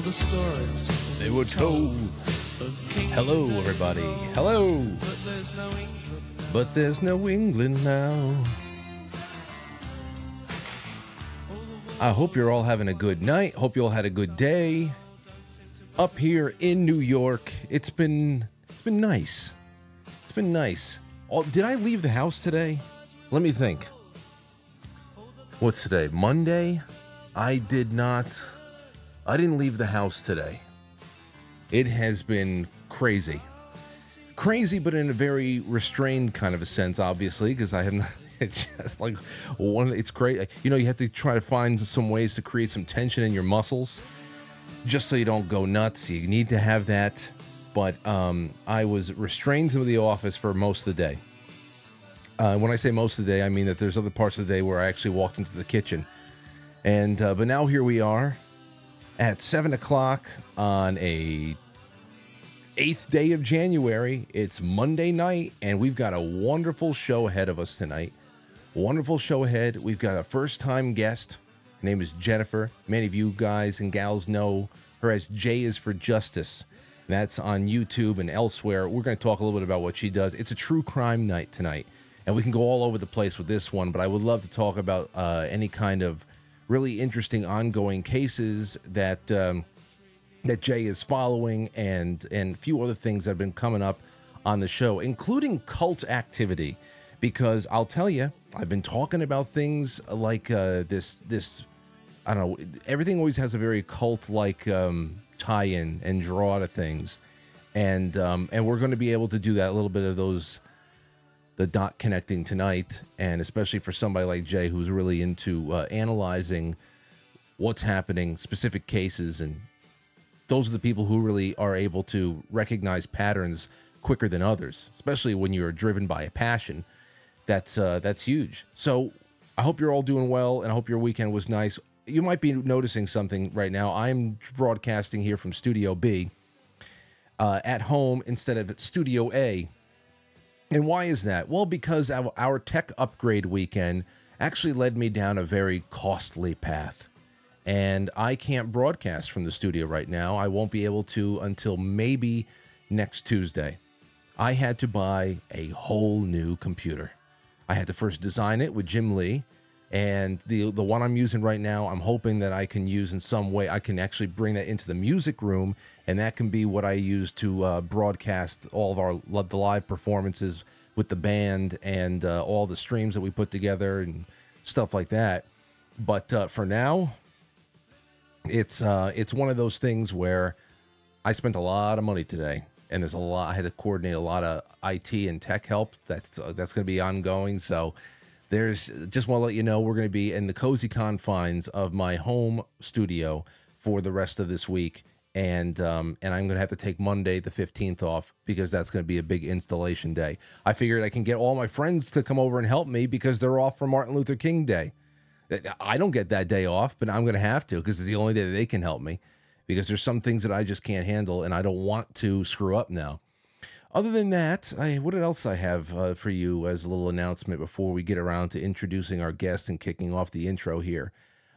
the stories. They were told. Hello, everybody. Hello. But there's no England. Now. I hope you're all having a good night. Hope you all had a good day. Up here in New York, it's been it's been nice. It's been nice. Oh, did I leave the house today? Let me think. What's today? Monday? I did not I didn't leave the house today. It has been crazy crazy, but in a very restrained kind of a sense, obviously, because I have not. It's just like one. It's great. You know, you have to try to find some ways to create some tension in your muscles, just so you don't go nuts. You need to have that. But um, I was restrained to the office for most of the day. Uh, when I say most of the day, I mean that there's other parts of the day where I actually walked into the kitchen. And uh, but now here we are at seven o'clock on a eighth day of January. It's Monday night, and we've got a wonderful show ahead of us tonight. Wonderful show ahead. We've got a first time guest. Her name is Jennifer. Many of you guys and gals know her as J is for Justice. That's on YouTube and elsewhere. We're going to talk a little bit about what she does. It's a true crime night tonight, and we can go all over the place with this one, but I would love to talk about uh, any kind of really interesting ongoing cases that. Um, that Jay is following and and a few other things that have been coming up on the show, including cult activity. Because I'll tell you, I've been talking about things like uh, this this I don't know. Everything always has a very cult like um, tie-in and draw to things, and um, and we're going to be able to do that a little bit of those the dot connecting tonight, and especially for somebody like Jay who's really into uh, analyzing what's happening, specific cases, and those are the people who really are able to recognize patterns quicker than others, especially when you're driven by a passion. That's uh, that's huge. So I hope you're all doing well, and I hope your weekend was nice. You might be noticing something right now. I'm broadcasting here from Studio B uh, at home instead of at Studio A. And why is that? Well, because our, tech upgrade weekend actually led me down a very costly path and I can't broadcast from the studio right now. I won't be able to until maybe next Tuesday. I had to buy a whole new computer. I had to first design it with Jim Lee, and the the one I'm using right now, I'm hoping that I can use in some way. I can actually bring that into the music room, and that can be what I use to uh, broadcast all of our the live performances with the band and uh, all the streams that we put together and stuff like that. But uh, for now, it's uh, it's one of those things where I spent a lot of money today, and there's a lot. I had to coordinate a lot of IT and tech help. That's uh, that's going to be ongoing. So there's just want to let you know we're going to be in the cozy confines of my home studio for the rest of this week, and um, and I'm going to have to take Monday the 15th off because that's going to be a big installation day. I figured I can get all my friends to come over and help me because they're off for Martin Luther King Day. I don't get that day off, but I'm going to have to because it's the only day they can help me because there's some things that I just can't handle and I don't want to screw up now. Other than that, I, what else I have uh, for you as a little announcement before we get around to introducing our guest and kicking off the intro here.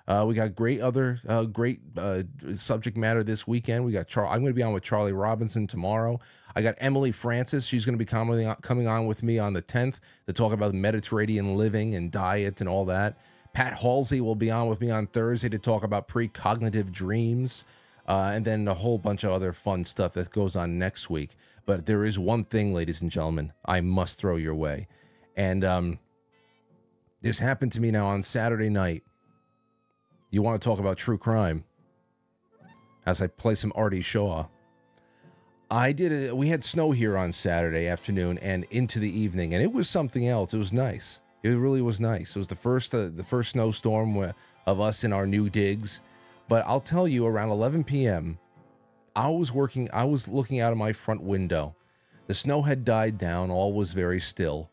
Uh, we got great other uh, great uh, subject matter this weekend. We got Char- I'm going to be on with Charlie Robinson tomorrow. I got Emily Francis. She's going to be coming on, coming on with me on the 10th to talk about Mediterranean living and diet and all that. Pat Halsey will be on with me on Thursday to talk about precognitive dreams, uh, and then a whole bunch of other fun stuff that goes on next week. But there is one thing, ladies and gentlemen, I must throw your way. And um, this happened to me now on Saturday night. You want to talk about true crime? As I play some Artie Shaw. I did a, we had snow here on Saturday afternoon and into the evening, and it was something else. It was nice. It really was nice. It was the first uh, the first snowstorm of us in our new digs. But I'll tell you, around 11 p.m., I was working. I was looking out of my front window. The snow had died down. All was very still.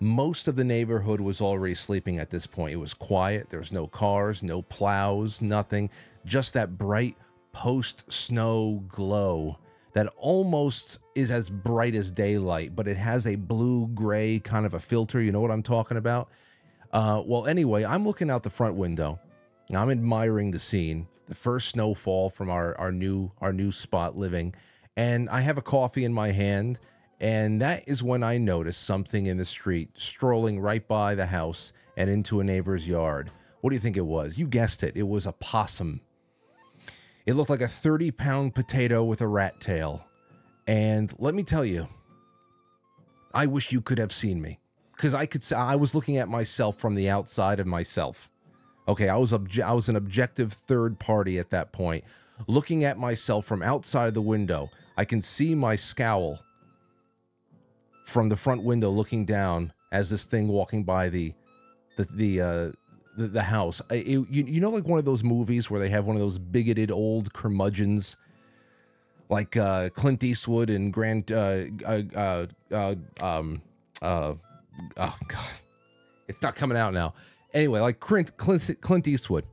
Most of the neighborhood was already sleeping at this point. It was quiet. There was no cars, no plows, nothing. Just that bright post snow glow that almost is as bright as daylight, but it has a blue gray kind of a filter. You know what I'm talking about? Uh, well, anyway, I'm looking out the front window I'm admiring the scene, the first snowfall from our our new our new spot living, and I have a coffee in my hand, and that is when I notice something in the street strolling right by the house and into a neighbor's yard. What do you think it was? You guessed it. It was a possum. It looked like a 30 pound potato with a rat tail. And let me tell you, I wish you could have seen me because I could I was looking at myself from the outside of myself. Okay, I was obje- I was an objective third party at that point, looking at myself from outside the window. I can see my scowl from the front window looking down as this thing walking by the the the uh the, the house. It- you, you know like one of those movies where they have one of those bigoted old curmudgeons like uh Clint Eastwood and Grant uh uh uh, uh um uh oh god. It's not coming out now. Anyway, like Clint Clint, Clint Eastwood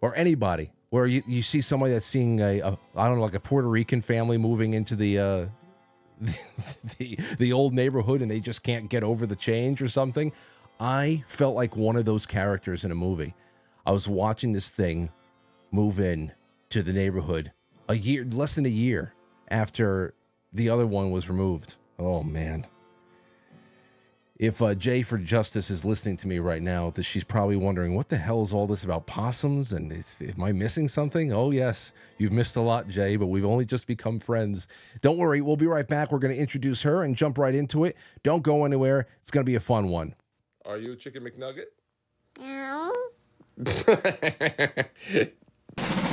or anybody where you, you see somebody that's seeing a, a I don't know like a Puerto Rican family moving into the uh the the old neighborhood and they just can't get over the change or something. I felt like one of those characters in a movie. I was watching this thing move in to the neighborhood a year less than a year after the other one was removed. Oh man. If uh, Jay for Justice is listening to me right now, that she's probably wondering what the hell is all this about possums and is, am I missing something? Oh yes, you've missed a lot, Jay, but we've only just become friends. Don't worry, we'll be right back. We're going to introduce her and jump right into it. Don't go anywhere. It's going to be a fun one. Are you a chicken McNugget? No.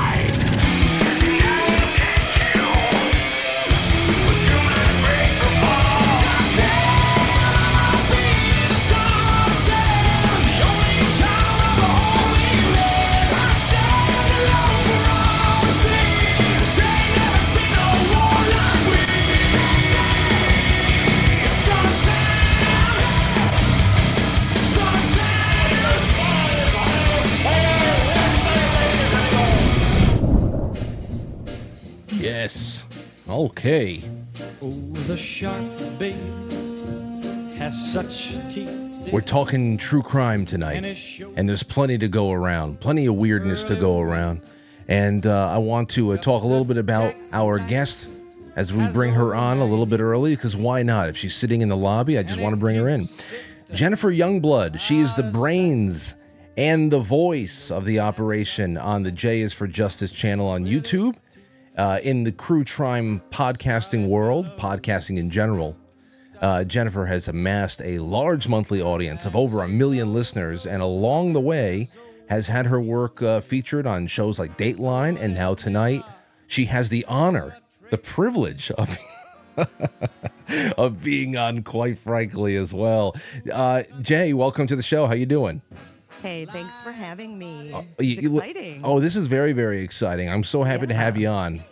Yes. Okay. Oh, the shark, has such teeth. We're talking true crime tonight, and there's plenty to go around, plenty of weirdness to go around. And uh, I want to uh, talk a little bit about our guest as we bring her on a little bit early, because why not? If she's sitting in the lobby, I just want to bring her in. Jennifer Youngblood, she is the brains and the voice of the operation on the J is for Justice channel on YouTube. Uh, in the True Crime podcasting world, podcasting in general, uh, Jennifer has amassed a large monthly audience of over a million listeners, and along the way, has had her work uh, featured on shows like Dateline, and now tonight, she has the honor, the privilege of of being on, quite frankly, as well. Uh, Jay, welcome to the show. How you doing? Hey, thanks for having me. It's you exciting. oh, this is very, very exciting. I'm so happy to have you on.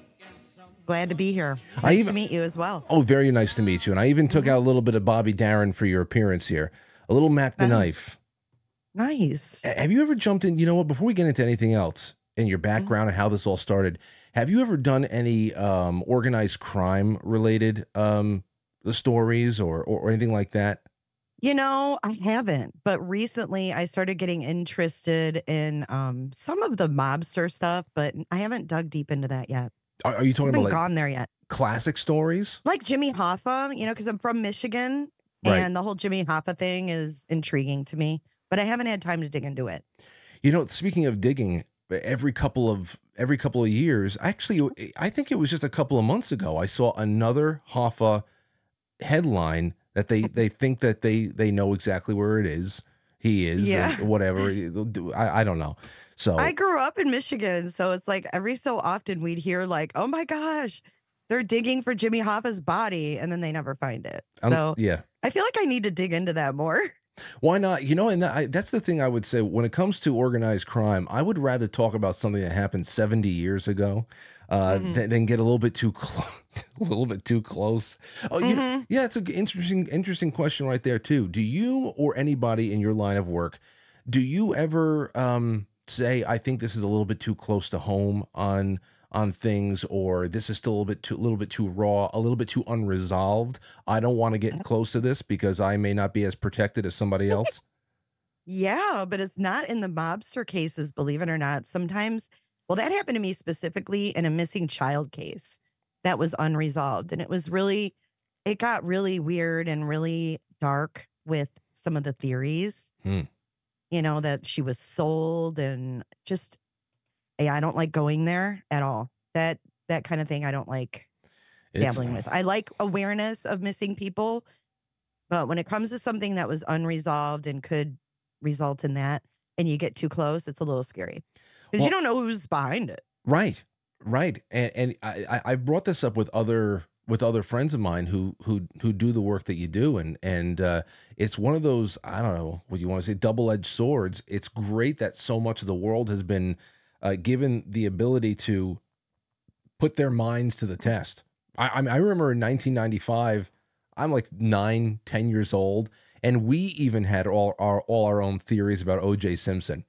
Glad to be here. Nice I even- to meet you as well. Oh, very nice to meet you. And I even Mm-hmm. took out a little bit of Bobby Darin for your appearance here. A little Mac the Knife. Nice. Have you ever jumped in? You know what? Before we get into anything else in your background and how this all started, have you ever done any um, organized crime related um, stories or, or, or anything like that? You know, I haven't, but recently I started getting interested in um, some of the mobster stuff, but I haven't dug deep into that yet. Are, are you talking about like gone there yet. classic stories? Like Jimmy Hoffa, you know, because I'm from Michigan Right. and the whole Jimmy Hoffa thing is intriguing to me, but I haven't had time to dig into it. You know, speaking of digging, every couple of every couple of years, actually, I think it was just a couple of months ago, I saw another Hoffa headline that they they think that they they know exactly where it is. He is, or Yeah. whatever. I, I don't know. So I grew up in Michigan, so it's like every so often we'd hear like, "Oh my gosh, they're digging for Jimmy Hoffa's body and then they never find it. Um, So yeah. I feel like I need to dig into that more. Why not? You know, and that, I, that's the thing I would say when it comes to organized crime. I would rather talk about something that happened 70 years ago uh, Mhm. than, than get a little bit too close, a little bit too close. Oh, know- Mhm. yeah, it's an interesting, interesting question right there too. Do you or anybody in your line of work, do you ever um, say, "I think this is a little bit too close to home on"? on things or this is still a little bit too a little bit too raw a little bit too unresolved i don't want to get close to this because i may not be as protected as somebody else Yeah, but it's not in the mobster cases, believe it or not. Sometimes, well, that happened to me specifically in a missing child case that was unresolved. And it was really, it got really weird and really dark with some of the theories, Hmm. You know, that she was sold and just, yeah, I don't like going there at all. That, that kind of thing I don't like It's- dabbling with. I like awareness of missing people, but when it comes to something that was unresolved and could result in that, and you get too close, it's a little scary because Well- you don't know who's behind it. Right, right, and and I- I brought this up with other with other friends of mine who who who do the work that you do, and and uh, it's one of those I don't know what you want to say double edged swords. It's great that so much of the world has been uh, given the ability to put their minds to the test. I I, mean, I remember in 1995, I'm like nine, ten years old, and we even had all our all our own theories about O.J. Simpson.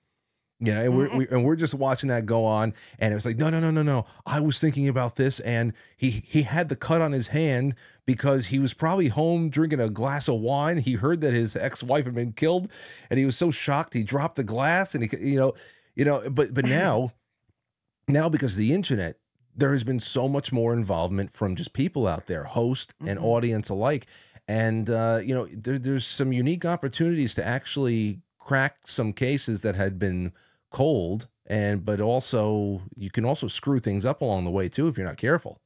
You know, and we're, we, and we're just watching that go on, and it was like, no, no, no, no, no. I was thinking about this, and he he had the cut on his hand because he was probably home drinking a glass of wine. He heard that his ex wife had been killed, and he was so shocked he dropped the glass, and he, you know, you know. But but now, now because of the internet, there has been so much more involvement from just people out there, host and Mhm. audience alike, and uh, you know, there, there's some unique opportunities to actually crack some cases that had been cold and but also you can also screw things up along the way too if you're not careful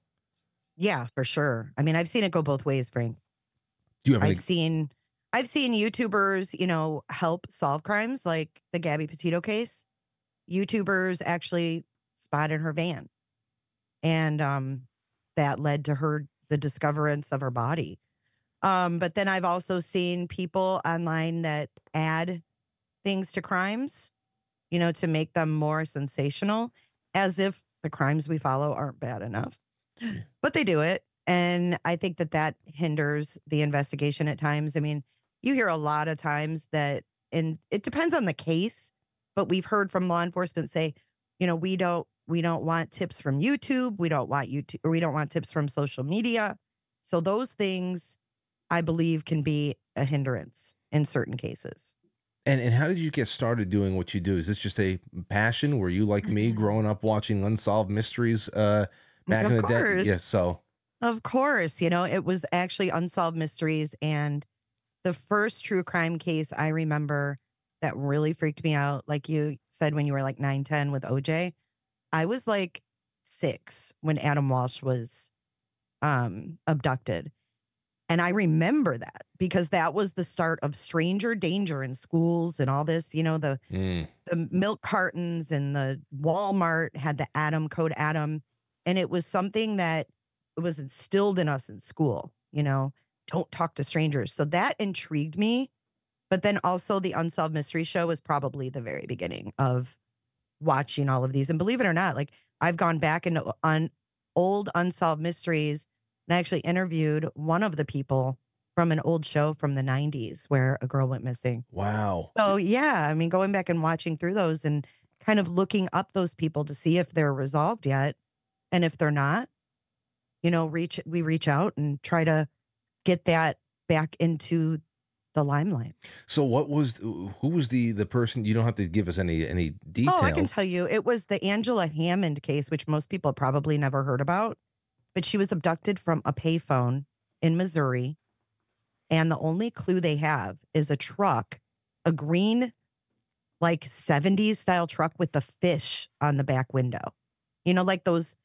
Yeah, for sure. I mean, I've seen it go both ways, Frank. do you have any I've seen I've seen YouTubers, you know, help solve crimes like the Gabby Petito case. YouTubers actually spotted her van. And um that led to her the discoverance of her body. Um, but then I've also seen people online that add things to crimes, you know, to make them more sensational, as if the crimes we follow aren't bad enough. But they do it. And I think that that hinders the investigation at times. I mean, you hear a lot of times that, and it depends on the case, but we've heard from law enforcement say, you know, we don't, we don't want tips from YouTube. We don't want YouTube, or we don't want tips from social media. So those things, I believe, can be a hindrance in certain cases. And and how did you get started doing what you do is this just a passion were you like me Mhm. growing up watching unsolved mysteries uh back Of in the day course. yeah so Of course, you know, it was actually unsolved mysteries. And the first true crime case I remember that really freaked me out, like you said when you were like 9, 10 with OJ, I was like six when Adam Walsh was um abducted. And I remember that because that was the start of stranger danger in schools and all this, you know, the mm, the milk cartons and the Walmart had the Adam code Adam. And it was something that was instilled in us in school, you know, don't talk to strangers. So that intrigued me. But then also the Unsolved Mystery Show was probably the very beginning of watching all of these. And believe it or not, like I've gone back into on old unsolved mysteries and I actually interviewed one of the people from an old show from the 90s where a girl went missing. wow So yeah, I mean, going back and watching through those and kind of looking up those people to see if they're resolved yet, and if they're not, you know, reach we reach out and try to get that back into the limelight. so what was who was the the person you don't have to give us any any detail Oh, I can tell you, it was the Angela Hammond case, which most people probably never heard about, but she was abducted from a payphone in Missouri, and the only clue they have is a truck, a green, like 70s style truck with the fish on the back window. You know, like those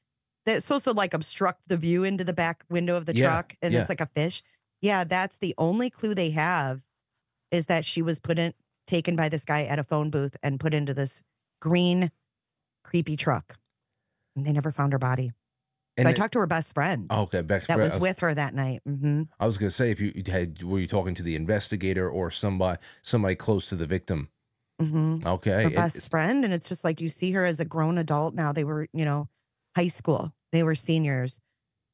that's supposed to like obstruct the view into the back window of the Yeah, truck, and yeah. it's like a fish. Yeah, that's the only clue they have is that she was put in taken by this guy at a phone booth and put into this green creepy truck. And they never found her body. And I it- talked to her best friend okay, back that was with her that night. hmm I was gonna say if you had were you talking to the investigator or somebody somebody close to the victim? hmm Okay, her best it's- friend and it's just like you see her as a grown adult now. They were you know high school. They were seniors.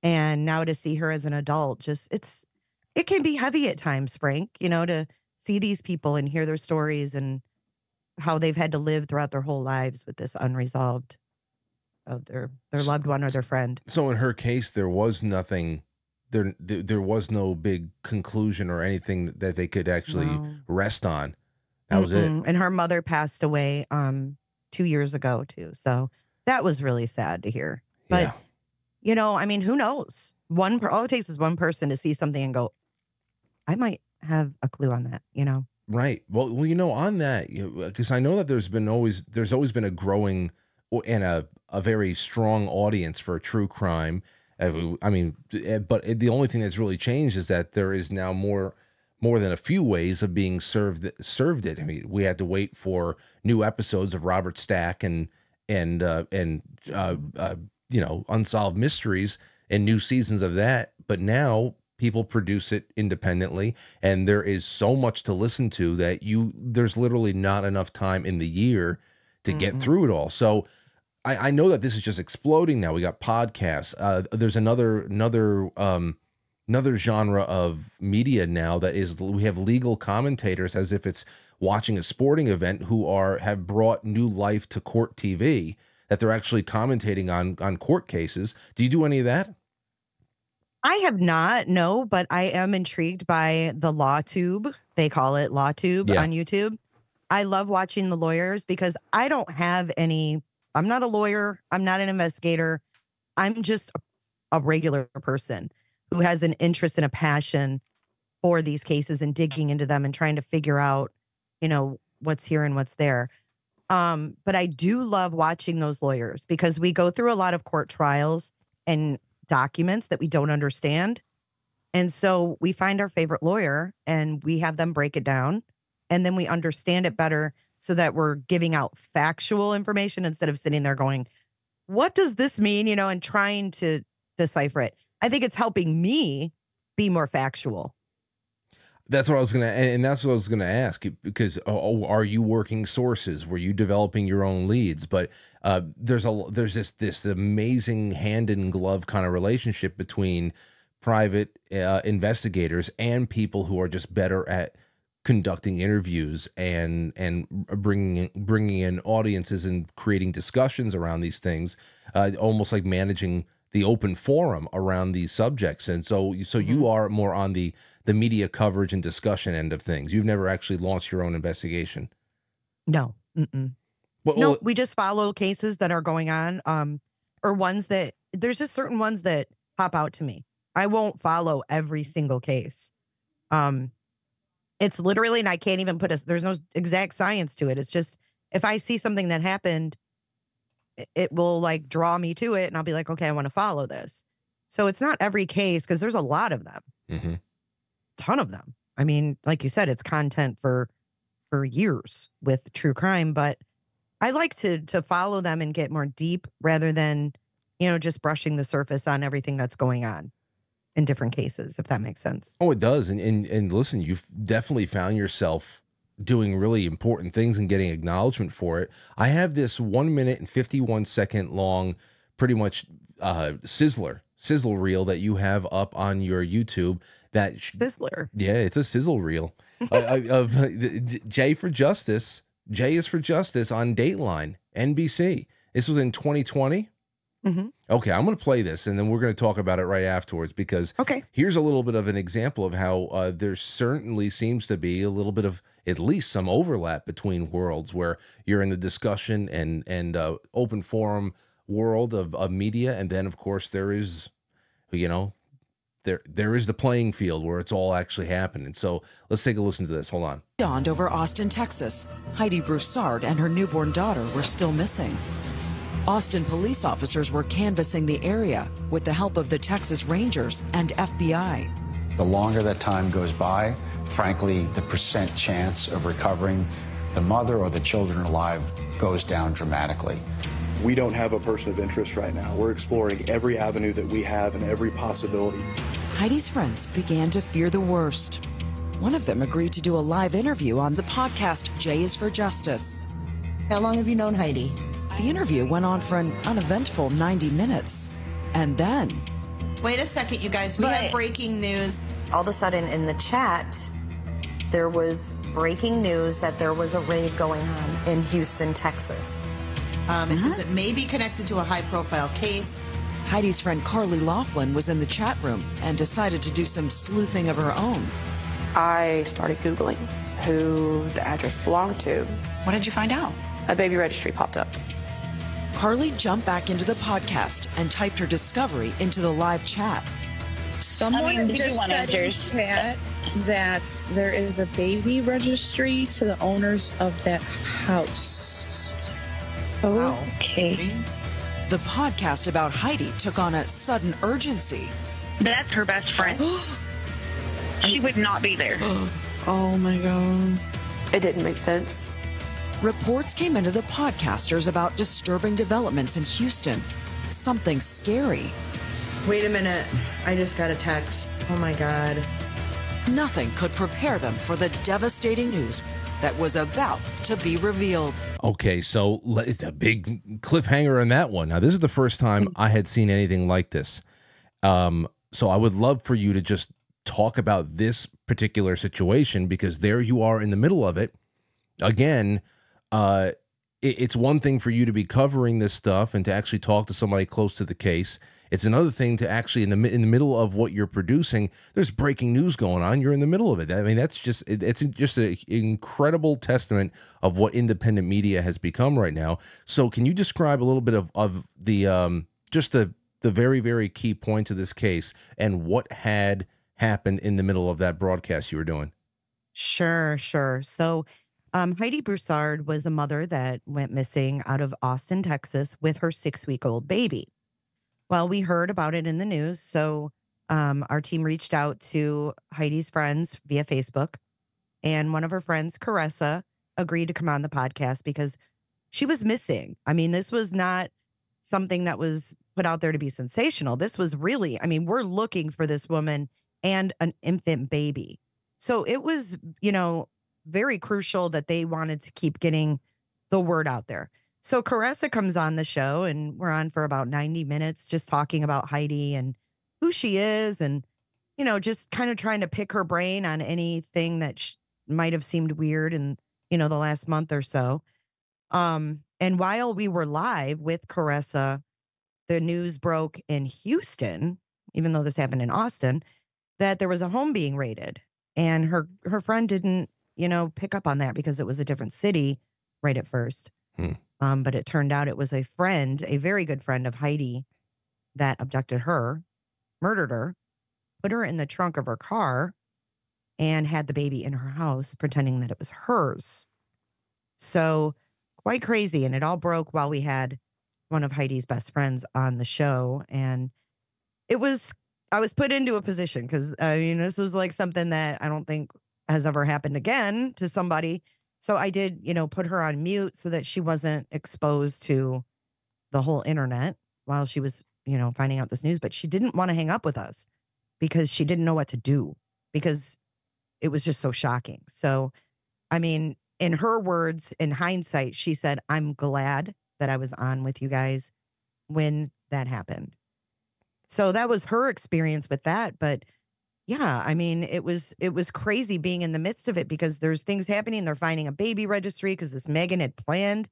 And now to see her as an adult just it's it can be heavy at times frank you know to see these people and hear their stories and how they've had to live throughout their whole lives with this unresolved of their their loved one or their friend so in her case there was nothing there there was no big conclusion or anything that they could actually No. rest on. That was it. Mm-mm. and her mother passed away um two years ago too so that was really sad to hear but yeah. you know, I mean, who knows? One, per- all it takes is one person to see something and go, I might have a clue on that, you know? Right. Well, well, you know, on that, because I know that there's been always there's always been a growing and a a very strong audience for true crime. Uh, I mean, eh, but the only thing that's really changed is that there is now more more than a few ways of being served served it. I mean, we had to wait for new episodes of Robert Stack and and uh, and uh, uh, you know unsolved mysteries and new seasons of that. But now people produce it independently, and there is so much to listen to that you there's literally not enough time in the year to get through it all. So. I, I know that this is just exploding now. We got podcasts. Uh, there's another another um, another genre of media now that is we have legal commentators as if it's watching a sporting event who are have brought new life to court TV that they're actually commentating on on court cases. Do you do any of that? I have not, no, but I am intrigued by the Law Tube. They call it Law Tube Yeah. on YouTube. I love watching the lawyers because I don't have any, I'm not a lawyer, I'm not an investigator. I'm just a, regular person who has an interest and a passion for these cases and digging into them and trying to figure out, you know, what's here and what's there. Um, but I do love watching those lawyers because we go through a lot of court trials and documents that we don't understand. And so we find our favorite lawyer and we have them break it down and then we understand it better so that we're giving out factual information instead of sitting there going, what does this mean? You know, and trying to decipher it. I think it's helping me be more factual. That's what I was gonna, and that's what I was gonna ask because oh, are you working sources? Were you developing your own leads? But uh, there's a there's this this amazing hand in glove kind of relationship between private uh, investigators and people who are just better at conducting interviews and and bringing bringing in audiences and creating discussions around these things, uh, almost like managing the open forum around these subjects. And so so you are more on the the media coverage and discussion end of things. You've never actually launched your own investigation. No. Well, no, well, we just follow cases that are going on, um, or ones that there's just certain ones that pop out to me. I won't follow every single case. Um, it's literally, and I can't even put a. There's no exact science to it. It's just if I see something that happened, it, will like draw me to it, and I'll be like, okay, I want to follow this. So it's not every case because there's a lot of them, mhm. ton of them. I mean, like you said, it's content for for years with true crime, but I like to to follow them and get more deep rather than, you know, just brushing the surface on everything that's going on in different cases, if that makes sense. Oh, it does. And, and and listen, you've definitely found yourself doing really important things and getting acknowledgement for it. I have this one minute and 51 second long, pretty much uh, sizzler, sizzle reel that you have up on your YouTube that sh- Sizzler. Yeah, it's a sizzle reel. Of J for Justice. J is for Justice on Dateline, NBC. This was in 2020. Mhm. Okay, I'm going to play this and then we're going to talk about it right afterwards because Okay. here's a little bit of an example of how uh, there certainly seems to be a little bit of at least some overlap between worlds where you're in the discussion and and uh, open forum world of, of media and then of course there is you know there there is the playing field where it's all actually happening so let's take a listen to this hold on dawned over Austin, Texas. Heidi Broussard and her newborn daughter were still missing. Austin police officers were canvassing the area with the help of the Texas Rangers and FBI. The longer that time goes by, frankly, the percent chance of recovering the mother or the children alive goes down dramatically. We don't have a person of interest right now. We're exploring every avenue that we have and every possibility. Heidi's friends began to fear the worst. One of them agreed to do a live interview on the podcast Jay is for Justice. How long have you known Heidi? The interview went on for an uneventful 90 minutes. And then, Wait a second, you guys. We have breaking news. All of a sudden, in the chat, there was breaking news that there was a raid going on in Houston, Texas. Um, it says it may be connected to a high profile case. Heidi's friend Carly Laughlin was in the chat room and decided to do some sleuthing of her own. I started Googling who the address belonged to. What did you find out? A baby registry popped up. Carly jumped back into the podcast and typed her discovery into the live chat. Someone I mean, just one said in enters- chat that there is a baby registry to the owners of that house. Wow. Okay. The podcast about Heidi took on a sudden urgency. That's her best friend. she would not be there. Oh my god. It didn't make sense. Reports came into the podcasters about disturbing developments in Houston. Something scary. Wait a minute. I just got a text. Oh my God. Nothing could prepare them for the devastating news that was about to be revealed. Okay, so it's a big cliffhanger on that one. Now, this is the first time I had seen anything like this. Um, so I would love for you to just talk about this particular situation because there you are in the middle of it. Again, uh, it, it's one thing for you to be covering this stuff and to actually talk to somebody close to the case. It's another thing to actually in the in the middle of what you're producing. There's breaking news going on. You're in the middle of it. I mean, that's just it, it's just an incredible testament of what independent media has become right now. So, can you describe a little bit of of the um, just the the very very key points of this case and what had happened in the middle of that broadcast you were doing? Sure, sure. So, um, Heidi Broussard was a mother that went missing out of Austin, Texas, with her six week old baby. Well, we heard about it in the news. So, um, our team reached out to Heidi's friends via Facebook, and one of her friends, Caressa, agreed to come on the podcast because she was missing. I mean, this was not something that was put out there to be sensational. This was really, I mean, we're looking for this woman and an infant baby. So it was, you know, very crucial that they wanted to keep getting the word out there. So Caressa comes on the show and we're on for about 90 minutes just talking about Heidi and who she is and, you know, just kind of trying to pick her brain on anything that sh- might have seemed weird in, you know, the last month or so. Um, and while we were live with Caressa, the news broke in Houston, even though this happened in Austin, that there was a home being raided. And her her friend didn't, you know, pick up on that because it was a different city right at first. Hmm. Um, but it turned out it was a friend, a very good friend of Heidi, that abducted her, murdered her, put her in the trunk of her car, and had the baby in her house, pretending that it was hers. So quite crazy. And it all broke while we had one of Heidi's best friends on the show. And it was, I was put into a position because I mean, this was like something that I don't think has ever happened again to somebody. So I did, you know, put her on mute so that she wasn't exposed to the whole internet while she was, you know, finding out this news. But she didn't want to hang up with us because she didn't know what to do because it was just so shocking. So, I mean, in her words, in hindsight, she said, I'm glad that I was on with you guys when that happened. So that was her experience with that. But yeah, I mean, it was it was crazy being in the midst of it because there's things happening. They're finding a baby registry because this Magen had planned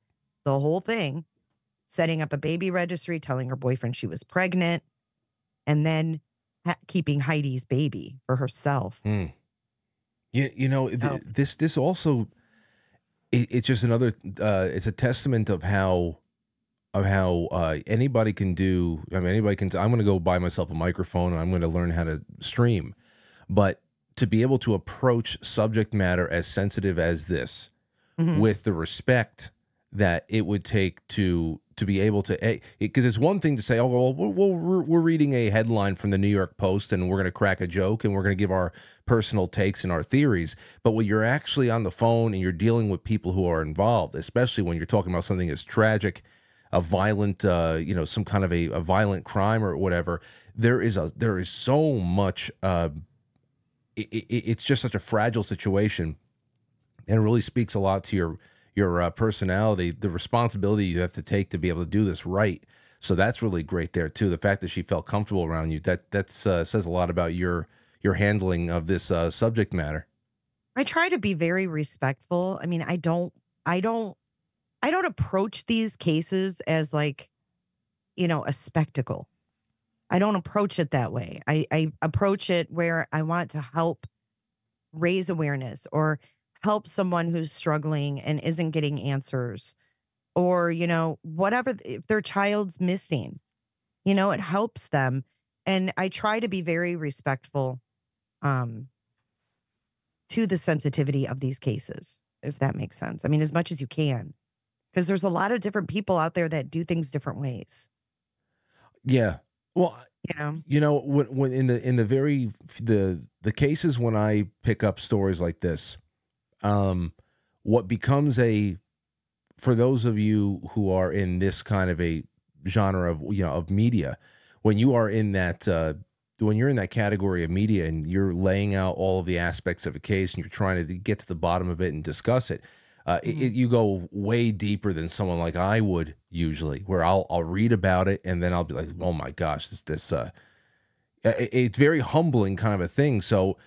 the whole thing, setting up a baby registry, telling her boyfriend she was pregnant, and then ha- keeping Heidi's baby for herself. Hmm. You, you know th- Oh. this this also it, it's just another uh it's a testament of how of how uh anybody can do I mean anybody can I'm going to go buy myself a microphone and I'm going to learn how to stream but to be able to approach subject matter as sensitive as this Mhm. with the respect that it would take to to be able to because it's one thing to say oh well we're, we're, we're reading a headline from the new york post and we're going to crack a joke and we're going to give our personal takes and our theories but when you're actually on the phone and you're dealing with people who are involved especially when you're talking about something as tragic a violent, uh, you know, some kind of a, a violent crime or whatever. There is a there is so much. Uh, it, it, it's just such a fragile situation, and it really speaks a lot to your your uh, personality, the responsibility you have to take to be able to do this right. So that's really great there too. The fact that she felt comfortable around you that that uh, says a lot about your your handling of this uh, subject matter. I try to be very respectful. I mean, I don't, I don't, I don't approach these cases as like, you know, a spectacle. I don't approach it that way. I, I approach it where I want to help raise awareness or help someone who's struggling and isn't getting answers or, you know, whatever, if their child's missing, you know, it helps them. And I try to be very respectful um, to the sensitivity of these cases, if that makes sense. I mean, as much as you can, because there's a lot of different people out there that do things different ways. Yeah. Well, you know, you know, when, when in the in the very the the cases when I pick up stories like this, um, what becomes a for those of you who are in this kind of a genre of you know of media, when you are in that uh, when you're in that category of media and you're laying out all of the aspects of a case and you're trying to get to the bottom of it and discuss it, uh, mm-hmm. it, it, you go way deeper than someone like I would usually, where I'll I'll read about it and then I'll be like, oh my gosh, this this uh, it, it's very humbling kind of a thing. So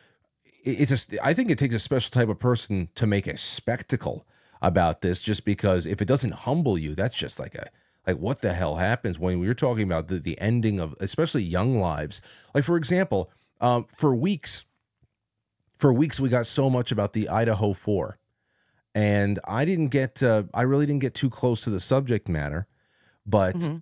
it's just I think it takes a special type of person to make a spectacle about this, just because if it doesn't humble you, that's just like a like what the hell happens when we are talking about the, the ending of especially young lives like for example um, for weeks for weeks we got so much about the idaho 4 and i didn't get uh, i really didn't get too close to the subject matter but mm-hmm.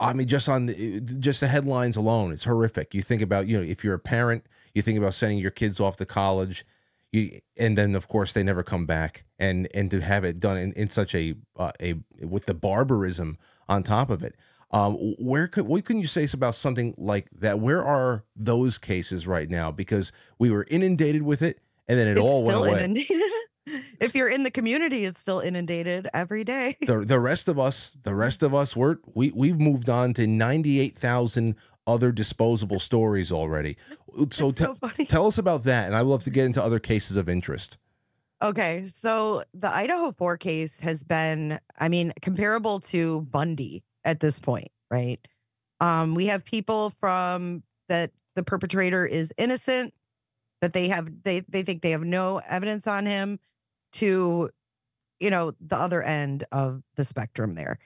i mean just on the, just the headlines alone it's horrific. You think about you know if you're a parent you think about sending your kids off to college you, and then of course they never come back. And and to have it done in, in such a uh, a with the barbarism on top of it. Um where could what can you say about something like that? Where are those cases right now? Because we were inundated with it and then it it's all went away. inundated. if you're in the community it's still inundated every day the the rest of us the rest of us we're we we've moved on to 98,000 other disposable stories already. So, te- so tell us about that, and I would love to get into other cases of interest. Okay, so the Idaho 4 case has been, I mean, comparable to Bundy at this point, right? Um, we have people from that the perpetrator is innocent, that they have they they think they have no evidence on him, to you know the other end of the spectrum there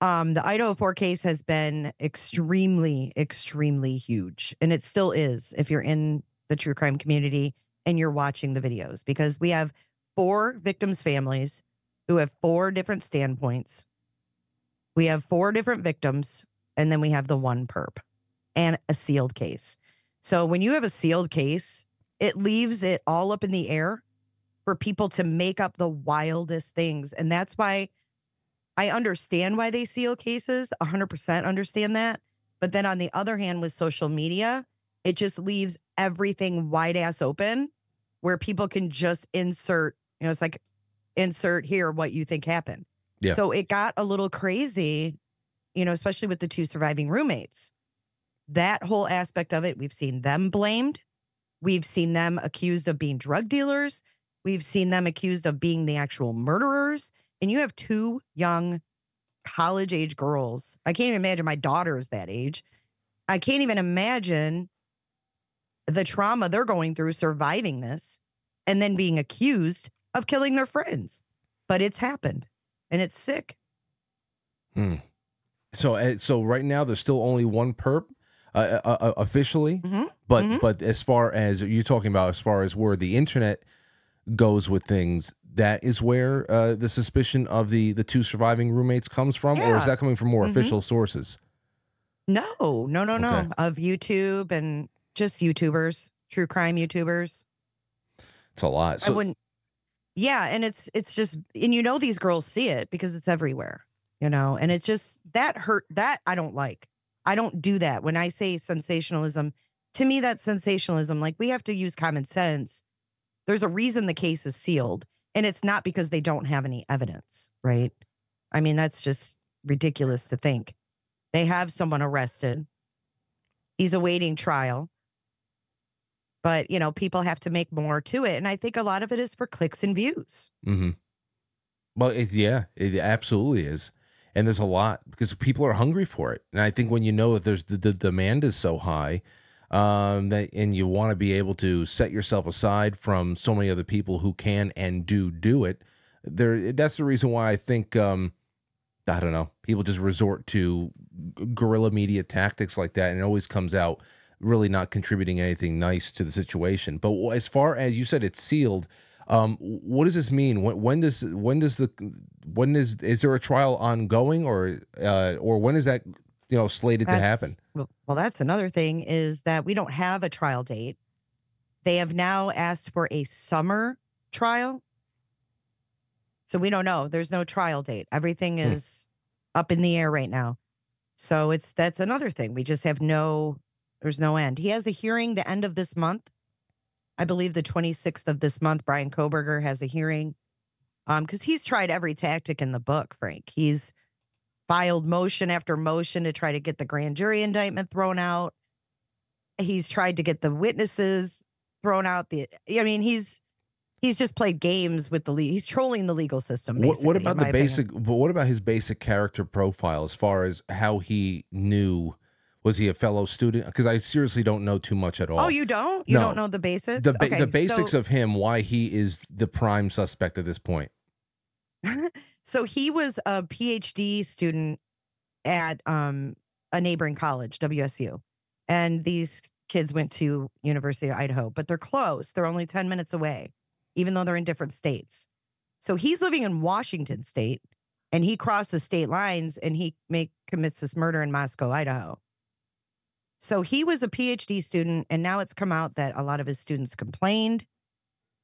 um, the Idaho 4 case has been extremely, extremely huge. And it still is if you're in the true crime community and you're watching the videos, because we have four victims' families who have four different standpoints. We have four different victims, and then we have the one perp and a sealed case. So when you have a sealed case, it leaves it all up in the air for people to make up the wildest things. And that's why I understand why they seal cases, 100% understand that. But then on the other hand, with social media, it just leaves everything wide ass open where people can just insert, you know, it's like insert here what you think happened. Yeah. So it got a little crazy, you know, especially with the two surviving roommates. That whole aspect of it, we've seen them blamed. We've seen them accused of being drug dealers. We've seen them accused of being the actual murderers and you have two young college age girls. I can't even imagine my daughter is that age. I can't even imagine the trauma they're going through surviving this and then being accused of killing their friends. But it's happened and it's sick. Hmm. So, uh, so right now there's still only one perp uh, uh, uh officially, mm-hmm. but mm-hmm. but as far as you're talking about, as far as where the internet goes with things, that is where uh, the suspicion of the the two surviving roommates comes from, yeah. or is that coming from more mm-hmm. official sources? No, no, no, no. Okay. Of YouTube and just YouTubers, true crime YouTubers. It's a lot. So, I wouldn't. Yeah, and it's it's just and you know these girls see it because it's everywhere, you know, and it's just that hurt that I don't like. I don't do that. When I say sensationalism, to me that's sensationalism. Like we have to use common sense. There's a reason the case is sealed and it's not because they don't have any evidence, right? I mean, that's just ridiculous to think. They have someone arrested. He's awaiting trial. But, you know, people have to make more to it. And I think a lot of it is for clicks and views. Mm-hmm. Well, it, yeah, it absolutely is, and there's a lot because people are hungry for it. And I think when you know that there's the, the demand is so high, um, that and you want to be able to set yourself aside from so many other people who can and do do it. There, that's the reason why I think um, I don't know. People just resort to guerrilla media tactics like that, and it always comes out really not contributing anything nice to the situation. But as far as you said, it's sealed. Um, what does this mean? When, when does when does the when is is there a trial ongoing or uh, or when is that you know slated to happen? Well, that's another thing is that we don't have a trial date. They have now asked for a summer trial. So we don't know. There's no trial date. Everything Hmm. is up in the air right now. So it's that's another thing. We just have no there's no end. He has a hearing the end of this month. I believe the 26th of this month Bryan Kohberger has a hearing. Um cuz he's tried every tactic in the book, Frank. He's filed motion after motion to try to get the grand jury indictment thrown out. He's tried to get the witnesses thrown out. The I mean, he's he's just played games with the league. He's trolling the legal system. What, what about the opinion. basic? But what about his basic character profile as far as how he knew? Was he a fellow student? Because I seriously don't know too much at oh, all. Oh, you don't? You No. don't know the basics? the ba- Okay, the basics so, of him, why he is the prime suspect at this point. so he was a PhD student at um a neighboring college, WSU. And these kids went to University of Idaho, but they're close. They're only 10 minutes away, even though they're in different states. So he's living in Washington state and he crosses state lines and he make commits this murder in Moscow, Idaho. So he was a PhD student and now it's come out that a lot of his students complained.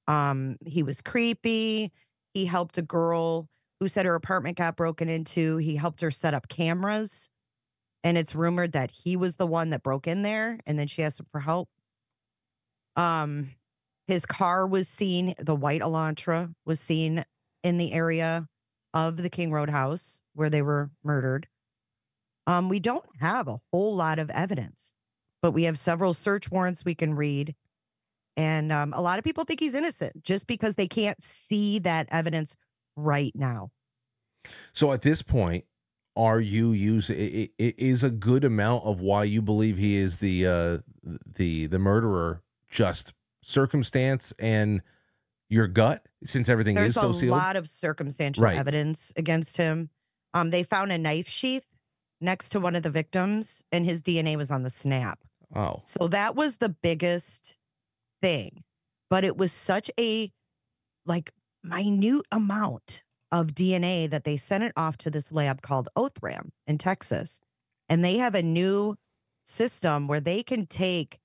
Um he was creepy. He helped a girl who said her apartment got broken into. He helped her set up cameras. And it's rumored that he was the one that broke in there and then she asked him for help. Um his car was seen, the white Elantra was seen in the area of the King Road house where they were murdered. Um, we don't have a whole lot of evidence, but we have several search warrants we can read. And um, a lot of people think he's innocent just because they can't see that evidence right now. So at this point, are you using? i- i- i- a good amount of why you believe he is the uh, the the murderer just circumstance and your gut, since everything There's is so a lot of circumstantial Right. evidence against him. Um, they found a knife sheath next to one of the victims, and his DNA was on the snap. oh, So that was the biggest thing. But it was such a like minute amount of DNA that they sent it off to this lab called Othram in Texas. And they have a new system where they can take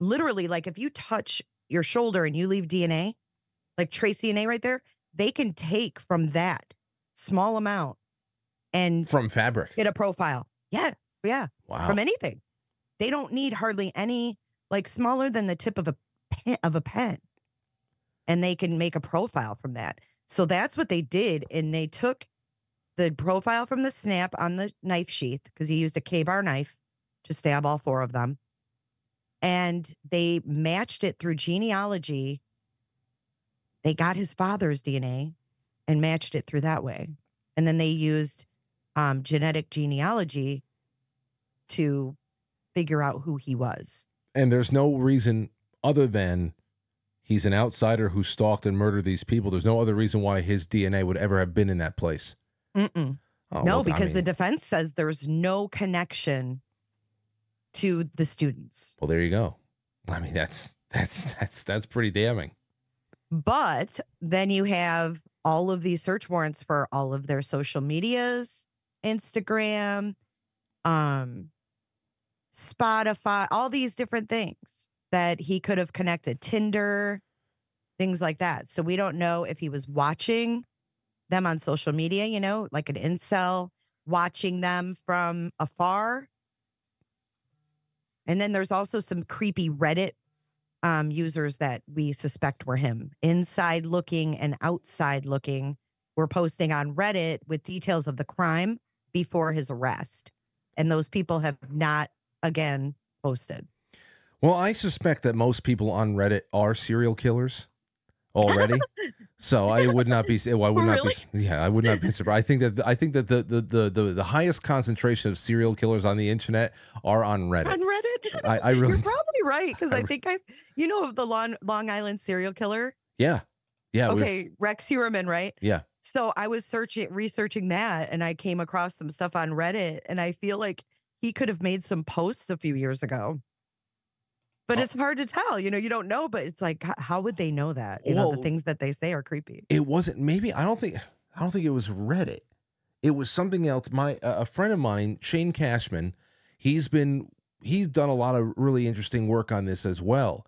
literally like if you touch your shoulder and you leave DNA, like trace DNA right there, they can take from that small amount and from fabric. get a profile. Yeah. Yeah Wow. from anything. They don't need hardly any like smaller than the tip of a pen of a pen. And they can make a profile from that. So that's what they did. And they took the profile from the snap on the knife sheath because he used a Ka-Bar knife to stab all four of them. And they matched it through genealogy. They got his father's DNA and matched it through that way. And then they used um, genetic genealogy to figure out who he was. and there's no reason other than he's an outsider who stalked and murdered these people. There's no other reason why his DNA would ever have been in that place. Mm-mm. Oh, no, well, I because the defense says there's no connection to the students. Well, there you go. I mean, that's that's that's that's pretty damning. But then you have all of these search warrants for all of their social medias, Instagram, um, Spotify, all these different things that he could have connected, Tinder, things like that. So we don't know if he was watching them on social media, you know, like an incel, watching them from afar. And then there's also some creepy Reddit um, users that we suspect were him, inside looking and outside looking. We're posting on Reddit with details of the crime before his arrest. And those people have not again posted. Well, I suspect that most people on Reddit are serial killers already. so I would not be. Well, I would not Really? be. Yeah, I would not be surprised. I think that I think that the the, the the the highest concentration of serial killers on the internet are on Reddit. On Reddit? I, I really. You're probably right because I I, think I've, you know, the Long, Long Island serial killer. Yeah. Yeah. okay, Rex Heuermann, right? yeah. So I was searching, researching that, and I came across some stuff on Reddit, and I feel like he could have made some posts a few years ago. But it's hard to tell, you know. You don't know, but it's like, how would they know that? You know, the things that they say are creepy. It wasn't. Maybe I don't think. I don't think it was Reddit. It was something else. My a a friend of mine, Shane Cashman, he's been he's done a lot of really interesting work on this as well,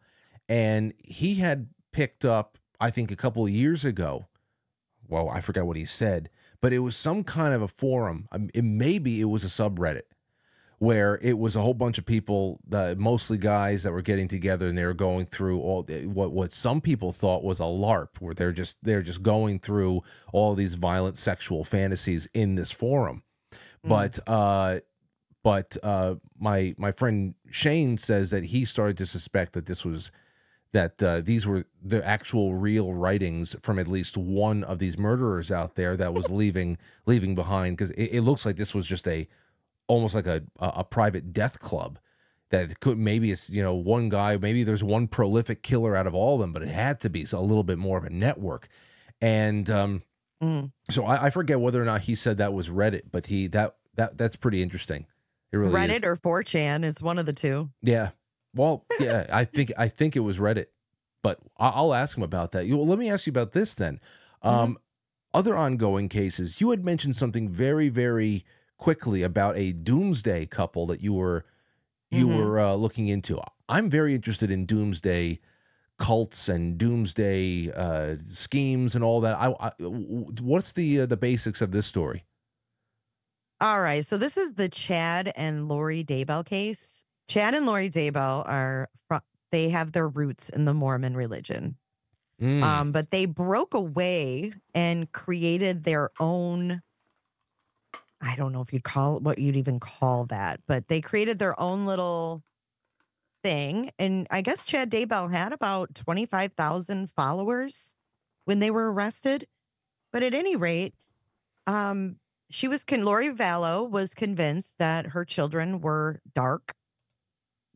and he had picked up. I think a couple of years ago. Well, I forgot what he said, but it was some kind of a forum. Um, It maybe it was a subreddit where it was a whole bunch of people, uh, mostly guys that were getting together and they were going through all what what some people thought was a LARP, where they're just they're just going through all these violent sexual fantasies in this forum. But uh, but uh, my my friend Shane says that he started to suspect that this was that uh, these were the actual real writings from at least one of these murderers out there that was leaving leaving behind because it, it looks like this was just a almost like a a, a private death club that could maybe it's you know one guy maybe there's one prolific killer out of all of them but it had to be a little bit more of a network and um Mm. so I, I forget whether or not he said that was reddit but he that that that's pretty interesting it really is. Reddit or 4chan, it's one of the two. Yeah. Well, yeah, I think I think it was Reddit, but I- I'll ask him about that. You, well, let me ask you about this then. Um, Other ongoing cases. You had mentioned something very, very quickly about a doomsday couple that you were you Mhm. were uh, looking into. I'm very interested in doomsday cults and doomsday uh, schemes and all that. I, I what's the uh, the basics of this story? All right. So this is the Chad and Lori Daybell case. Chad and Lori Daybell are from, they have their roots in the Mormon religion. Mm. Um, but they broke away and created their own. I don't know if you'd call what you'd even call that, but they created their own little thing. And I guess Chad Daybell had about 25,000 followers when they were arrested. But at any rate, um, she was con Lori Vallow was convinced that her children were dark,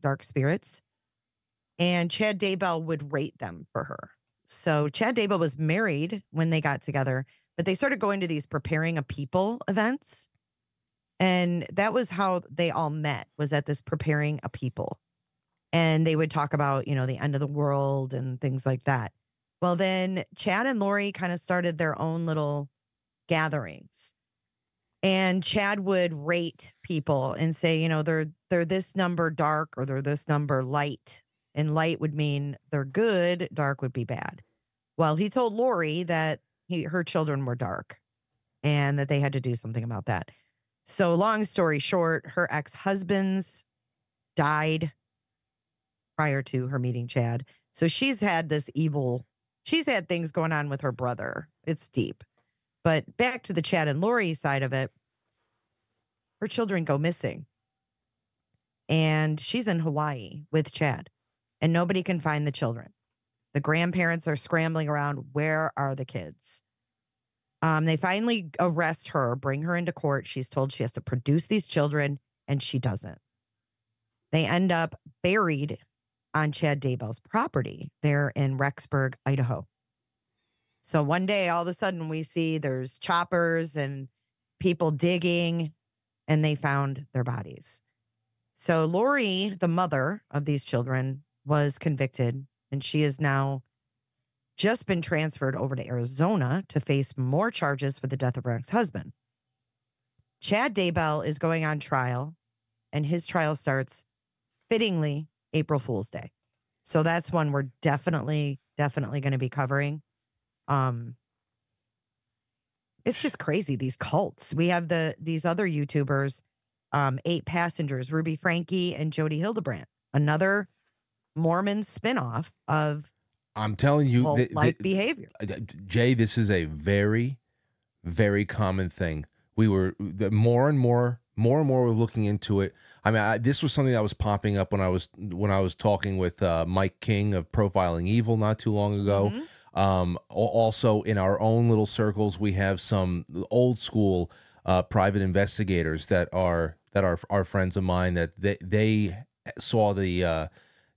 dark spirits, and Chad Daybell would rate them for her. So Chad Daybell was married when they got together, but they started going to these preparing a people events. And that was how they all met was at this preparing a people. And they would talk about, you know, the end of the world and things like that. Well, then Chad and Lori kind of started their own little gatherings. And Chad would rate people and say, you know, they're they're this number dark or they're this number light. And light would mean they're good, dark would be bad. Well, he told Lori that he her children were dark and that they had to do something about that. So long story short, her ex-husbands died prior to her meeting Chad. So she's had this evil, she's had things going on with her brother. It's deep. But back to the Chad and Lori side of it, her children go missing. And she's in Hawaii with Chad, and nobody can find the children. The grandparents are scrambling around. Where are the kids? Um, they finally arrest her, bring her into court. She's told she has to produce these children, and she doesn't. They end up buried on Chad Daybell's property there in Rexburg, Idaho. So one day, all of a sudden, we see there's choppers and people digging, and they found their bodies. So Lori, the mother of these children, was convicted, and she is now just been transferred over to Arizona to face more charges for the death of her ex-husband. Chad Daybell is going on trial, and his trial starts fittingly April Fool's Day. So that's one we're definitely, definitely going to be covering. Um, it's just crazy these cults. We have the these other YouTubers, um, eight passengers, Ruby Franke and Jodi Hildebrandt, another Mormon spinoff of I'm telling you, cult th- like th- behavior. uh, Jay, this is a very, very common thing. We were the more and more more and more we're looking into it. I mean I, this was something that was popping up when i was when i was talking with uh, mike king of profiling evil not too long ago. Um, also in our own little circles we have some old school uh, private investigators that are that are are friends of mine that they they saw the uh,